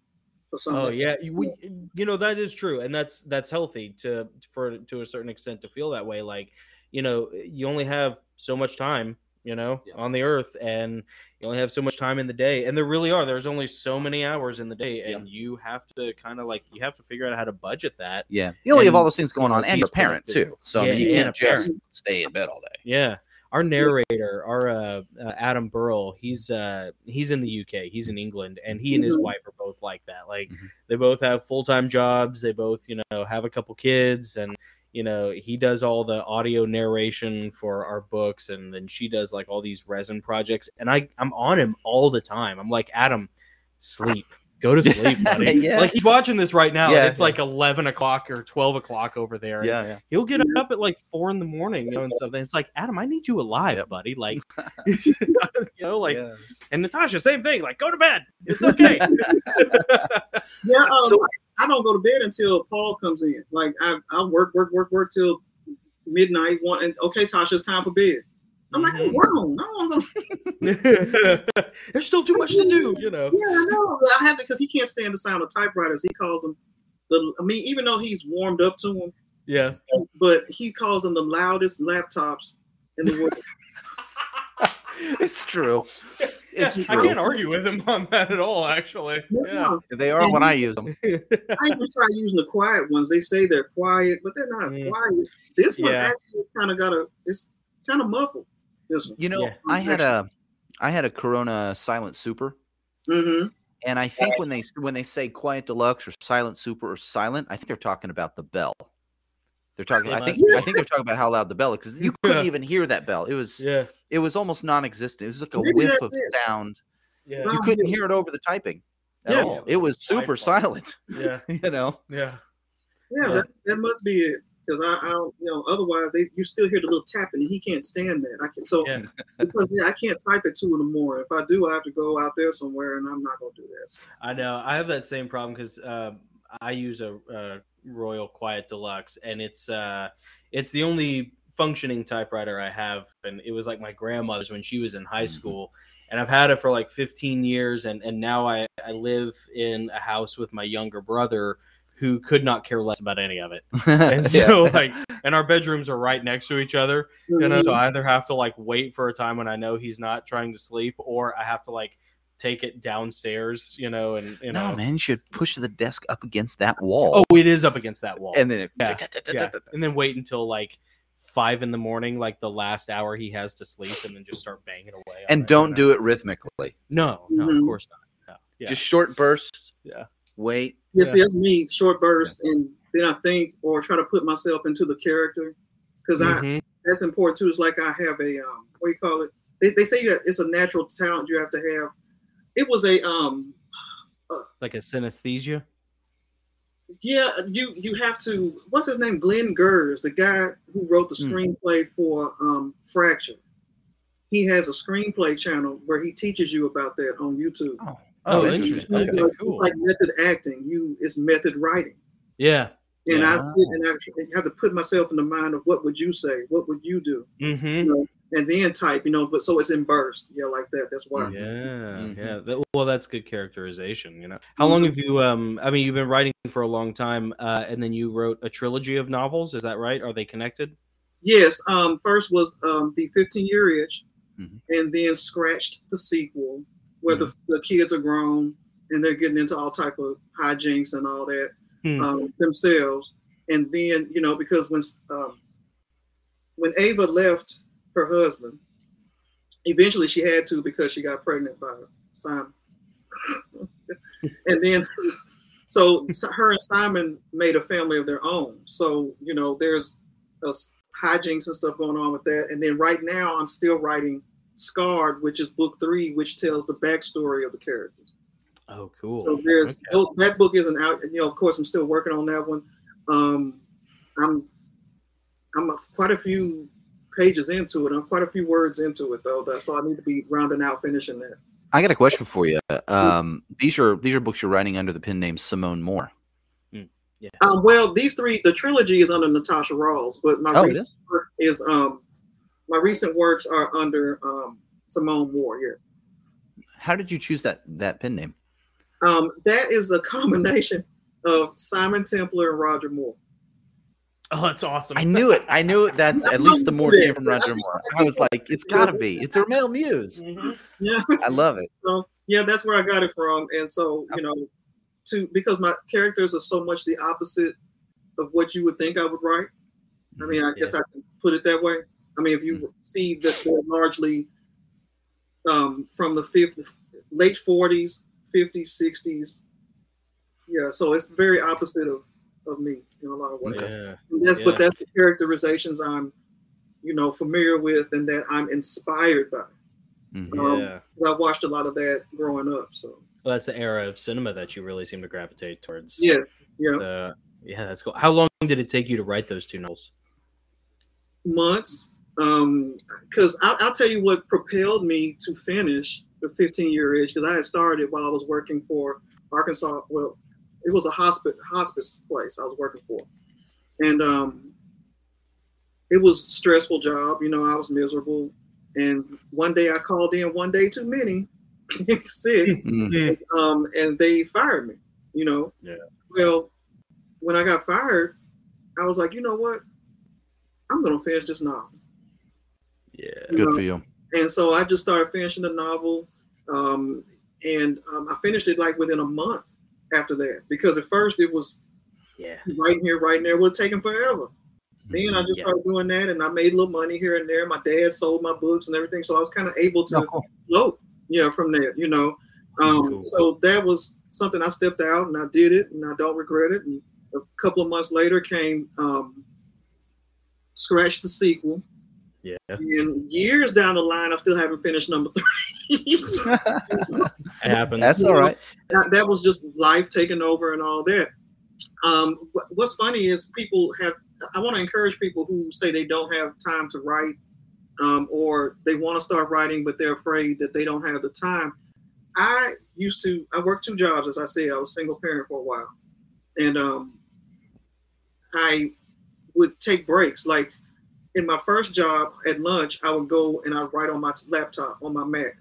For. Oh yeah, we, you know that is true, and that's that's healthy to for to a certain extent to feel that way. Like, you know, you only have so much time, you know, Yeah. on the earth, and you only have so much time in the day, and there really are. There's only so many hours in the day, and you have to kind of like you have to figure out how to budget that. Yeah. You only have all those things going on, and you're a parent too. So I mean, you can't just stay in bed all day. Yeah. Our narrator, our uh, uh, Adam Burrell, he's uh, he's in the UK, he's in England, and he and his Mhm. wife are both like that. Like Mhm. they both have full time jobs, they both you know have a couple kids, and you know he does all the audio narration for our books, and then she does like all these resin projects, and I I'm on him all the time. I'm like Adam, sleep. Go to sleep, buddy. Yeah. Like he's watching this right now. Yeah. it's like eleven o'clock or twelve o'clock over there. and yeah. he'll get up at like four in the morning, you know, and something. It's like, Adam, I need you alive, Yep. buddy. Like, you know, like, yeah. and Natasha, same thing. Like, go to bed. It's okay. Yeah, um, So- I don't go to bed until Paul comes in. Like I, I work, work, work, work till midnight. One and okay, Tasha, it's time for bed. I'm like. I'm grown. No, I'm gonna. There's still too much to do, you know. Yeah, I know. I have to because he can't stand the sound of typewriters. He calls them the. I mean, even though he's warmed up to them, Yeah. but he calls them the loudest laptops in the world. it's true. Yeah, It's I can't argue with him on that at all, actually. Yeah. Yeah. They are when I use them. I even try using the quiet ones. They say they're quiet, but they're not Mm. quiet. This one Yeah. actually kind of got a. It's kind of muffled. This one. You know, Yeah. I had a, I had a Corona Silent Super, Mm-hmm. and I think when they when they say Quiet Deluxe or Silent Super or Silent, I think they're talking about the bell. They're talking. They I think. I think they're talking about how loud the bell is because you couldn't Yeah. even hear that bell. It was. Yeah. It was almost non-existent. It was like a Maybe whiff of it. sound. Yeah. You couldn't hear it over the typing at Yeah. all. It was super Wi-Fi. silent. Yeah. You know. Yeah. Yeah, Yeah. That, that must be it. Because I, I don't, you know, otherwise they you still hear the little tapping, and he can't stand that. I can so Yeah. because yeah, I can't type at two in the morning. If I do, I have to go out there somewhere, and I'm not gonna do that. I know. I have that same problem because uh, I use a, uh Royal Quiet Deluxe, and it's uh, it's the only functioning typewriter I have, and it was like my grandmother's when she was in high Mhm. school, and I've had it for like 15 years, and and now I I live in a house with my younger brother who could not care less about any of it, and so like, and our bedrooms are right next to each other, you know, so I either have to like wait for a time when I know he's not trying to sleep, or I have to like take it downstairs, you know, and you know, no, man, you should push the desk up against that wall. oh, it is up against that wall, and then it, Yeah, yeah. and then wait until like five in the morning, like the last hour he has to sleep, and then just start banging away. and don't do it rhythmically. No, no, of Mhm. course not. No. Yeah. Just short bursts. Yeah. Wait. Yeah, see, that's me, short bursts, and then I think or try to put myself into the character because I Mhm. that's important too. It's like I have a um, what do you call it? They, they say you have, it's a natural talent you have to have. It was a um, like a synesthesia. Yeah, you you have to. What's his name? Glenn Gers, the guy who wrote the Hmm. screenplay for um, Fracture. He has a screenplay channel where he teaches you about that on YouTube. Oh, Oh, oh, interesting. interesting. It's, Okay, like, cool. it's like method acting. You it's method writing. Yeah. And Yeah. I sit and I have to put myself in the mind of what would you say? What would you do? Mm-hmm. You know, and then type, you know, but so it's in burst. Yeah, like that. That's why. Yeah, Mhm. yeah. That, well, that's good characterization. You know, how long have you? Um, I mean, you've been writing for a long time, uh, and then you wrote a trilogy of novels. Is that right? Are they connected? Yes. Um, first was um, the 15 year itch, Mhm. and then scratched the sequel where the, the kids are grown and they're getting into all type of hijinks and all that Hmm. um, themselves. And then you know because when um, when Ava left her husband, eventually she had to because she got pregnant by Simon. and then so her and Simon made a family of their own. So you know there's a hijinks and stuff going on with that. And then right now, I'm still writing Scarred, which is book three, which tells the backstory of the characters. Oh, cool. So there's Okay. oh, that book isn't out. You know, of course, I'm still working on that one. Um, I'm I'm a, quite a few pages into it. I'm quite a few words into it though. That's so I need to be rounding out finishing that. I got a question for you. Um, these are these are books you're writing under the pen name Simone Moore. Yeah. Um, well, these three, the trilogy is under Natasha Rawls, but my Oh, recent is? work is um my recent works are under um Simone Moore. Yes. How did you choose that that pen name? Um, that is a combination of Simon Templar and Roger Moore. Oh, that's awesome. I knew it. I knew it that at least the more came from Roger Moore. I was like, it's got to be. It's a male muse. Mhm. Yeah. I love it. So yeah, that's where I got it from. And so, you know, to because my characters are so much the opposite of what you would think I would write. I mean, I guess I can put it that way. I mean, if you see that they're largely um, from the 50, late 40s, 50s, 60s. Yeah, so it's very opposite of, of me in a lot of ways. Yeah. And that's Yeah. but that's the characterizations I'm, you know, familiar with and that I'm inspired by. Mhm. Um, yeah. I watched a lot of that growing up. So Well, that's the era of cinema that you really seem to gravitate towards. yes, yeah, Uh, yeah, that's cool. How long did it take you to write those two novels? months. Um, because I'll, I'll tell you what propelled me to finish the 15 year itch because I had started while I was working for Arkansas. Well, it was a hospice hospice place I was working for, and um, it was a stressful job. You know, I was miserable. And one day I called in, one day too many, sick. Mhm. um, and they fired me. You know. Yeah. Well, when I got fired, I was like, you know what? I'm gonna finish this novel. Yeah. You Good know? for you. And so I just started finishing the novel, um, and um, I finished it like within a month after that because at first it was Yeah. writing here, writing there, would take him forever. Then I just Yeah. started doing that, and I made a little money here and there. My dad sold my books and everything, so I was kind of able to Oh, float, yeah, from there, you know. Um, cool. So that was something I stepped out and I did it, and I don't regret it. And a couple of months later came um, Scratch the sequel, Yeah. and years down the line, I still haven't finished number three. It happens. That's all right. that, that was just life taking over and all that. Um, what's funny is people have. I want to encourage people who say they don't have time to write, um, or they want to start writing but they're afraid that they don't have the time. I used to. I worked two jobs, as I said. I was single parent for a while, and um, I would take breaks. Like in my first job at lunch, I would go and I'd write on my laptop on my Mac.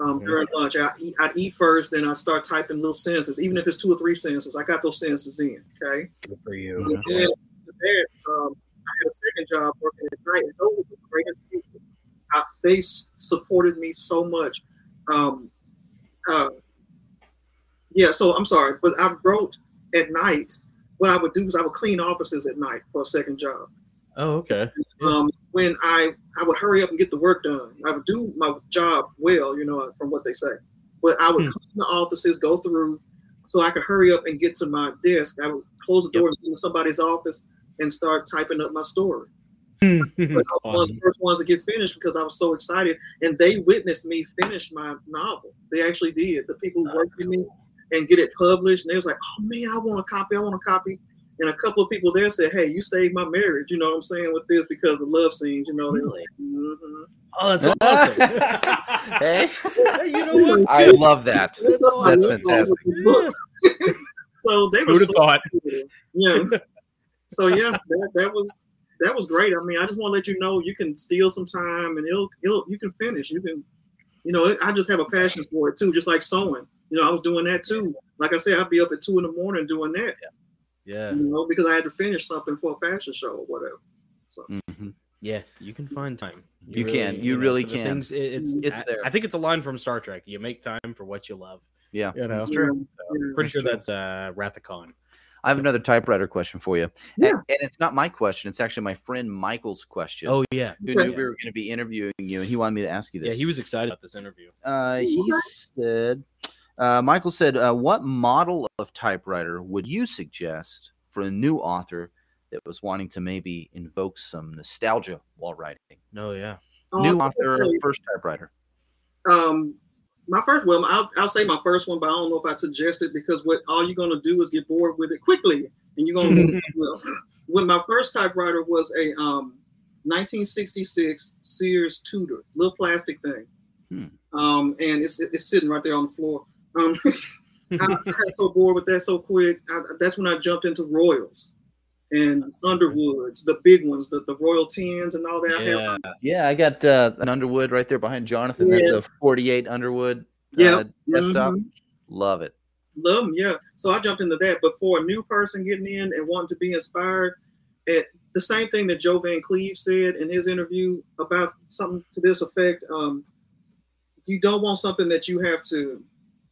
Um, during lunch, I eat, I'd eat first, then I start typing little sentences, even if it's two or three sentences. I got those sentences in. Okay. Good for you. And then, then, um, I had a second job working at night, and those were the greatest people. I, they supported me so much. Um, uh, yeah, so I'm sorry, but I wrote at night. What I would do is I would clean offices at night for a second job. Oh, okay. Yeah. Um, when I I would hurry up and get the work done, I would do my job well, you know, from what they say. But I would Hmm. to the offices, go through, so I could hurry up and get to my desk. I would close the door in somebody's office and start typing up my story. But I was one of the first ones to get finished because I was so excited, and they witnessed me finish my novel. They actually did. The people who worked with me and get it published, and they was like, "Oh man, I want a copy. I want a copy." And a couple of people there said, "Hey, you saved my marriage." You know what I'm saying with this because of the love scenes. You know, they were like, hmm Oh, that's awesome. hey, you know what? I love that. That's That's awesome. fantastic. so they were Who'd have so thought? yeah. So yeah, that, that was that was great. I mean, I just want to let you know you can steal some time and it'll it'll you can finish. You can, you know, I just have a passion for it too, just like sewing. You know, I was doing that too. Like I said, I'd be up at two in the morning doing that. Yeah. You know, because I had to finish something for a fashion show or whatever. Mhm. Yeah, you can find time. You can. You know, really can. Things, it- it's It's I- there. I think it's a line from Star Trek. You make time for what you love. Yeah, You know, it's true. So, Yeah, pretty that's sure true. that's uh, Rathacon. I have another typewriter question for you. Yeah. And, and it's not my question. It's actually my friend Michael's question. Oh yeah, who Okay. knew we were going to be interviewing you, and he wanted me to ask you this. yeah. He was excited about this interview. uh, he said, uh, Michael said, uh, what model of typewriter would you suggest for a new author that was wanting to maybe invoke some nostalgia while writing? No, yeah. new Um, author, first typewriter. um my first well I'll, I'll say my first one but i don't know if i suggest it because what all you're going to do is get bored with it quickly and you're going to move else. when my first typewriter was a um 1966 sears Tutor little plastic thing Hmm. um and it's it's sitting right there on the floor um I, I got so bored with that so quick I, that's when i jumped into royals and underwoods the big ones the, the royal tens and all that I have Yeah. Yeah, I got uh, an Underwood right there behind Jonathan. That's a 48 Underwood uh, Yep. desktop. Mhm. Love it. Love them, yeah. So I jumped into that. But for a new person getting in and wanting to be inspired, at the same thing that Joe Van Cleave said in his interview about something to this effect. Um, you don't want something that you have to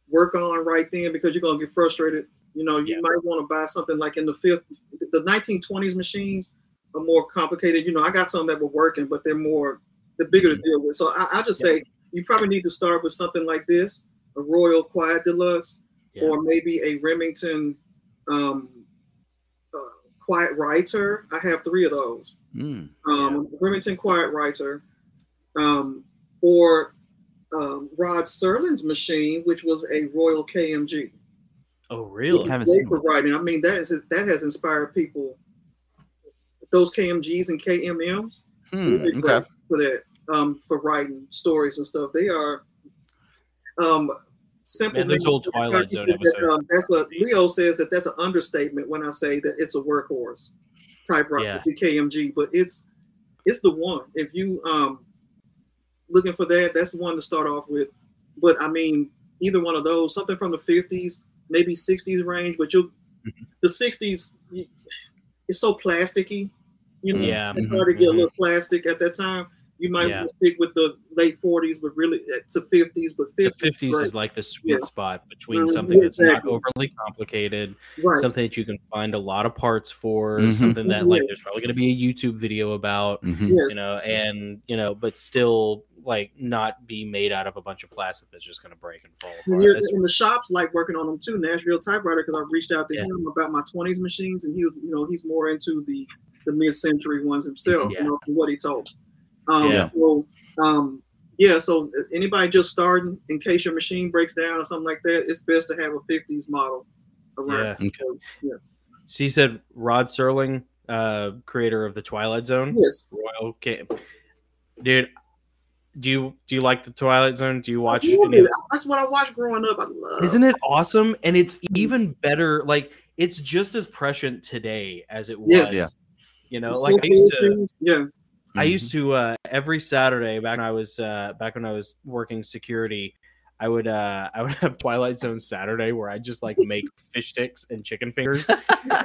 work on right then because you're gonna get frustrated. You know, you Yeah. might want to buy something like in the fifth, the 1920s machines are more complicated. You know, I got some that were working, but they're more, they're bigger to deal with. So I, I just say you probably need to start with something like this, a Royal Quiet Deluxe Yeah. or maybe a Remington um, uh, Quiet Writer. I have three of those. Mm. Um, Remington Quiet Writer, um, or um, Rod Serling's machine, which was a Royal KMG. Oh, really? is Haven't seen for writing. I mean, that is that has inspired people. Those KMGs and KMMs Hmm, really okay. for that um, for writing stories and stuff. They are um, simple. Man, those old Twilight Zone That, um, that's a Leo says that that's an understatement when I say that it's a workhorse typewriter, Yeah. the KMG, but it's it's the one. If you um looking for that, that's the one to start off with. But I mean, either one of those, something from the 50s, maybe 60s range, but you'll Mm-hmm. the 60s it's so plasticky. You know, Yeah. it's hard to get a little plastic at that time. You might Yeah. stick with the late 40s, but really uh, to 50s. But 50s, The fifties right. is like the sweet Yes. spot between Mhm, something that's exactly. not overly complicated, right. something that you can find a lot of parts for, Mhm. something that like Yes. there's probably going to be a YouTube video about, Mhm. yes. you know, and you know, but still like not be made out of a bunch of plastic that's just going to break and fall apart. That's- and the shops like working on them too. Nashville typewriter because I reached out to Yeah. him about my 20s machines, and he was, you know, he's more into the the mid-century ones himself. Yeah. You know, from what he told. Um, Yeah. So, um, yeah. So anybody just starting, in case your machine breaks down or something like that, it's best to have a 50s model around. Yeah. So, yeah. You said Rod Serling, uh, creator of the Twilight Zone, Yes. Royal Camp. Dude, do you do you like the Twilight Zone? Do you watch? I love any it. That's what I watched growing up. I love. Isn't it awesome? And it's even better. Like it's just as prescient today as it was. Yes. Yeah. You know, The like I used to, yeah. I used to uh, every Saturday back when I was uh, back when I was working security. I would uh, I would have Twilight Zone Saturday where I just like make fish sticks and chicken fingers,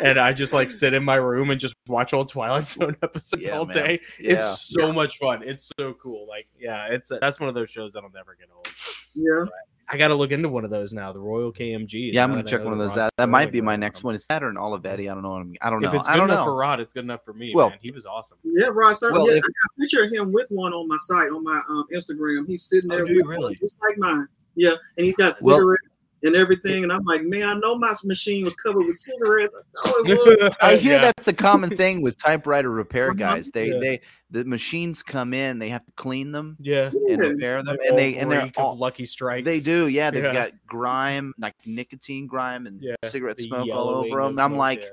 and I just like sit in my room and just watch old Twilight Zone episodes Yeah, all man. day. Yeah. It's so much fun. It's so cool. Like yeah, it's that's one of those shows that'll never get old. Yeah. I got to look into one of those now. The Royal KMG. Yeah, I'm gonna check one of those out. That might be my next one. Is Saturn or Olivetti? I don't know. What I'm, I don't know. If it's I good don't enough know. for Rod, it's good enough for me. Well- man. he was awesome. Yeah, Rod Serling. Well, yeah, if- I got a picture of him with one on my site on my um, Instagram. He's sitting Oh, there, do you with one really? just like mine. Yeah, and he's got Well- cigarettes and everything. And I'm like, man, I know my machine was covered with cigarettes. I know it was. I hear Yeah. that's a common thing with typewriter repair guys. They Yeah. they the machines come in, they have to clean them Yeah. and repair them, They and they all and they're all Lucky Strikes. they do. Yeah, they've Yeah. got grime, like nicotine grime and Yeah, cigarette the smoke all over of them. I'm like, yeah.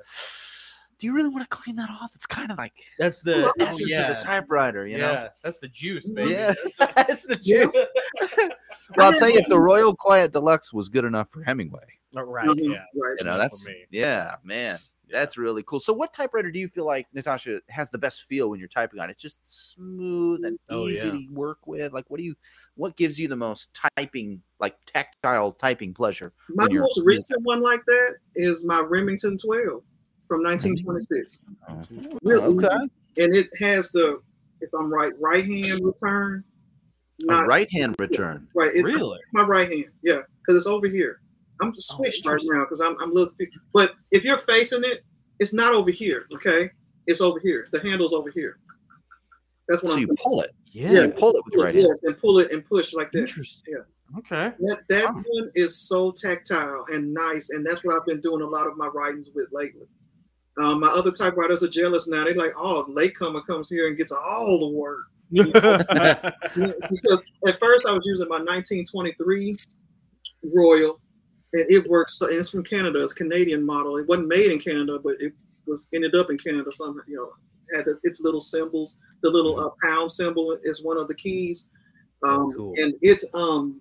Do you really want to clean that off? It's kind of like That's the the oh, essence yeah. of the typewriter, you know. yeah, that's the juice, baby. Yeah, That's it's the juice. well, I'll tell you, if the Royal Quiet Deluxe was good enough for Hemingway, the- right. Mhm, Yeah. right. you know, for that's me. yeah, man, Yeah. that's really cool. So, what typewriter do you feel like Natasha has the best feel when you're typing on? it? It's just smooth and Oh, easy yeah. to work with. Like, what do you, what gives you the most typing, like tactile typing pleasure? My most recent one like that is my Remington 12 from 1926. Mm-hmm. Real okay, easy. And it has the, if I'm right, right hand return. a right hand return. right. It, Really? It's my right hand. Yeah, because it's over here. I'm just Oh, switched right now because I'm I'm looking. But if you're facing it, it's not over here. Okay, it's over here. The handle's over here. That's what So I'm. you pull it. Yeah. You pull it with your right hand. yes, and pull it and push like that. Interesting. Yeah. Okay. That that Wow. one is so tactile and nice, and that's what I've been doing a lot of my writings with lately. Um, my other typewriters are jealous now. They're like, "Oh, the latecomer comes here and gets all the work." yeah. because at first I was using my 1923 Royal, and it works. So it's from Canada. It's a Canadian model. It wasn't made in Canada, but it was ended up in Canada. Somehow, you know, had the, its little symbols. The little uh, pound symbol is one of the keys, um, cool. and it um,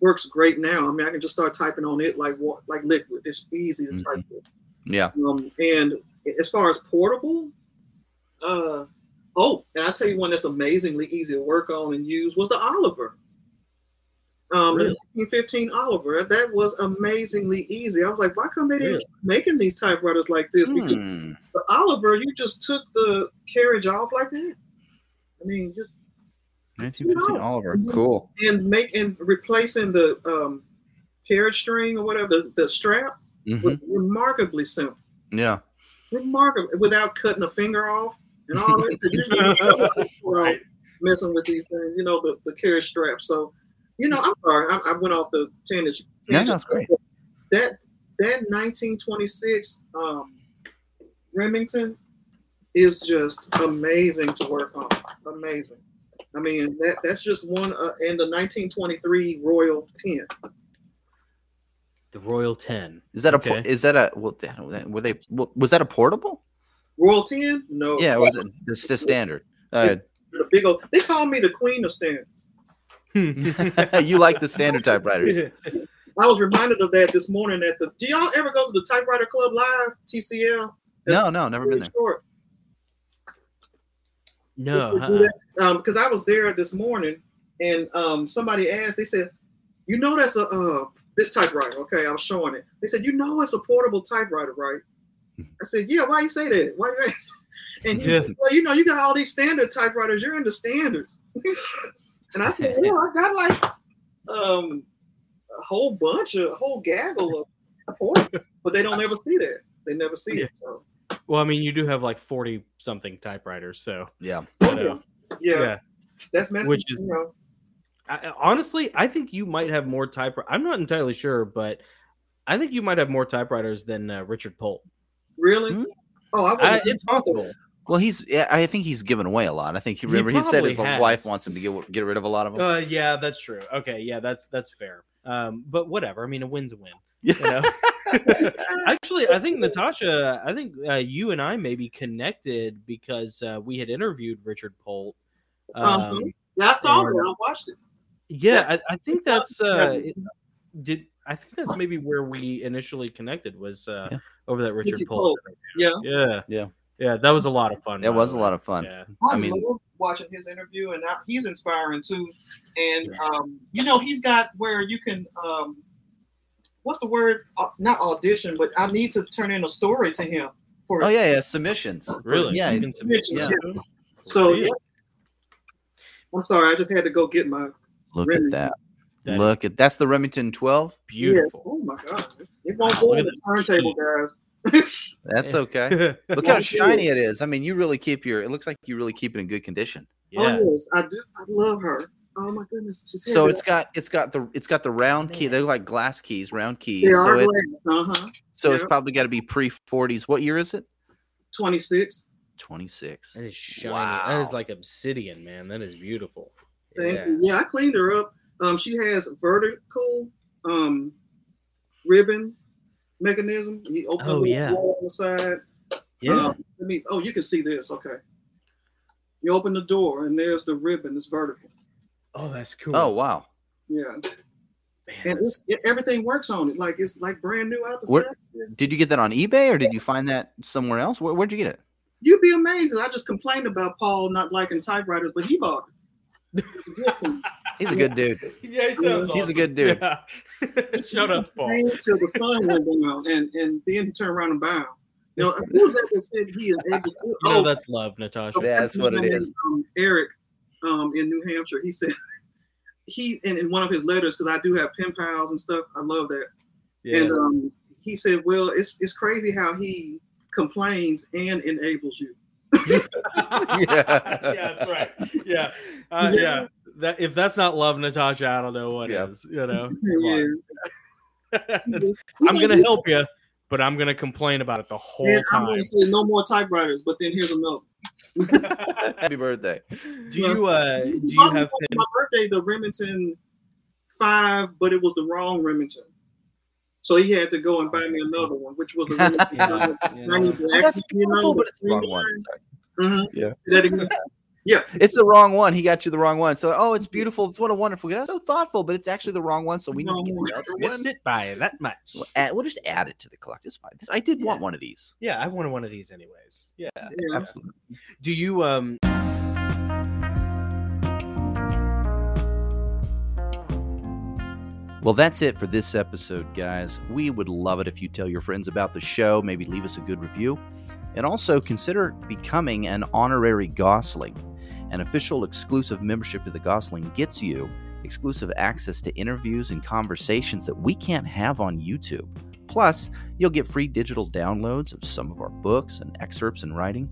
works great now. I mean, I can just start typing on it like like liquid. It's easy to type with. Yeah. Um, and as far as portable, uh, oh, and I'll tell you one that's amazingly easy to work on and use was the Oliver. Um, Really? the 1915 Oliver. That was amazingly easy. I was like, why come they didn't Really? making these typewriters like this? Because Hmm. the Oliver, you just took the carriage off like that. I mean, just 1915 No. Oliver. Cool. and make and replacing the um, carriage string or whatever the, the strap Mhm. was remarkably simple. Yeah. Remarkable without cutting a finger off and all that. Usually Right. messing with these things, you know, the, the carriage strap. So, you know, I'm sorry, I, I went off the tangent. Yeah, that's great. That that 1926 um, Remington is just amazing to work on. Amazing. I mean, that that's just one. Uh, and the 1923 Royal 10. The Royal Ten. Is that a por- is that a well, were they well, was that a portable? Royal 10? No. Yeah, or was it the, the standard? Uh, The big old. They call me the queen of standards. you like the standard typewriters? I was reminded of that this morning at the. Do y'all ever go to the Typewriter Club Live TCL? No, no, never been there. short. no. We huh? do. Um, because I was there this morning, and um, somebody asked. They said, "You know that's a uh, this typewriter?" Okay, I was showing it. They said, "You know it's a portable typewriter, right?" I said, "Yeah." Why you say that? Why? You and he said, "Well, you know, you got all these standard typewriters. You're into standards." and I said, "Yeah, I got like um a whole bunch of a whole gaggle of portables, but they don't ever see that. They never see it. So Well, I mean, you do have like forty something typewriters, so Yeah. you know, yeah, yeah. that's messy. Which is- you know. I, I- honestly, I think you might have more typewriters. I'm not entirely sure, but I think you might have more typewriters than uh, Richard Polt. Really? Hmm? Oh, I Uh, it's possible. Well, he's. Yeah, I think he's given away a lot. I think he He remember he, said his probably wife wants him to get get rid of a lot of them. Uh, yeah, that's true. Okay, yeah, that's that's fair. Um, but whatever. I mean, a win's a win. yeah. You know? Actually, I think Natasha, I think uh, you and I may be connected because uh, we had interviewed Richard Polt. Um, Uh-huh. Yeah, I saw or- it. I watched it. Yeah, I, I think that's uh, did. I think that's maybe where we initially connected was uh, Yeah. over that Richard Richard Polt. Yeah. Yeah, Yeah. yeah, that was a lot of fun. that was a lot of fun. Yeah. I mean- love watching his interview, and now he's inspiring too. And um, you know, he's got where you can um, what's the word? Uh, not audition, but I need to turn in a story to him for. Oh yeah, yeah, submissions. Really? Yeah. You can submit Yeah. stuff to him? So Yeah. yeah. I'm sorry, I just had to go get my Look Remington. at that. That is Look at that's the Remington 12. beautiful. yes. Oh my god, it won't Wow, go on the turntable, guys. That's okay. Look how shiny it is. I mean, you really keep your. It looks like you really keep it in good condition. Oh yes, I do. I love her. Oh my goodness, she's So it's got it's got the it's got the round key. They're like glass keys, round keys. they So are it's glass. Uh huh. so it's probably got to be pre 40s. What year is it? Twenty six. 26. That is shiny. That is like obsidian, man. That is beautiful. Thank yeah. you. Yeah, I cleaned her up. Um, she has vertical um ribbon mechanism. You open Oh, the yeah. door on the side. Yeah. Um, let me. Oh, you can see this. Okay. You open the door and there's the ribbon. It's vertical. oh, that's cool. Oh wow. Yeah, man. and it's it, everything works on it. Like it's like brand new out the Where- factory. Did you get that on eBay or did you find that somewhere else? Where, where'd you get it? You'd be amazed. I just complained about Paul not liking typewriters, but he bought it. He's a good dude. yeah, he sounds He's a good dude. Yeah. Shut up, Paul. Came till the sun went down, and and then he turned around and bound. You know, who was that that said he is able? to- You Oh, know that's love, Natasha. Yeah, that's what it is. Um, Eric, um, in New Hampshire, he said he in, in one of his letters because I do have pen pals and stuff. I love that. Yeah. And um, he said, "Well, it's it's crazy how he complains and enables you." Yeah. yeah, that's right. Yeah, uh, Yeah. yeah. That if that's not love, Natasha, I don't know what is. Yeah. You know, I'm gonna help you, but I'm gonna complain about it the whole And I'm time. going to say no more typewriters, but then here's a note. Happy birthday. Do you uh do you have my birthday the Remington Five, but it was the wrong Remington. So he had to go and buy me another one, which was the Remington Yeah, yeah. I need to that's actually, you know, beautiful, but it's the wrong one. Mhm. Yeah. That again. It's the wrong one. He got you the wrong one. So, oh, it's beautiful. It's what a wonderful. That's so thoughtful, but it's actually the wrong one. So we need to Wrong get one. another missed one. it by that much? We'll, add, we'll just add it to the collection. It's fine. This, I did want one of these. Yeah, I wanted one of these anyways. Yeah. Yeah. Absolutely. Do you um Well, that's it for this episode, guys. We would love it if you tell your friends about the show, maybe leave us a good review, and also consider becoming an honorary Gossling. An official exclusive membership to the Gossling gets you exclusive access to interviews and conversations that we can't have on YouTube. Plus, you'll get free digital downloads of some of our books and excerpts and writing.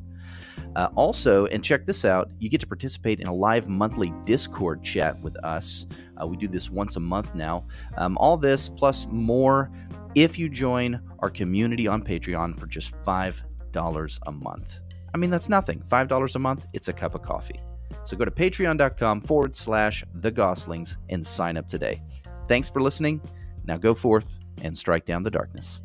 Uh, also, and check this out, you get to participate in a live monthly Discord chat with us. Uh, we do this once a month now. Um, all this plus more if you join our community on Patreon for just $5 a month. I mean, that's nothing. $5 a month, it's a cup of coffee. So go to patreon.com forward slash the Gosslings and sign up today. Thanks for listening. Now go forth and strike down the darkness.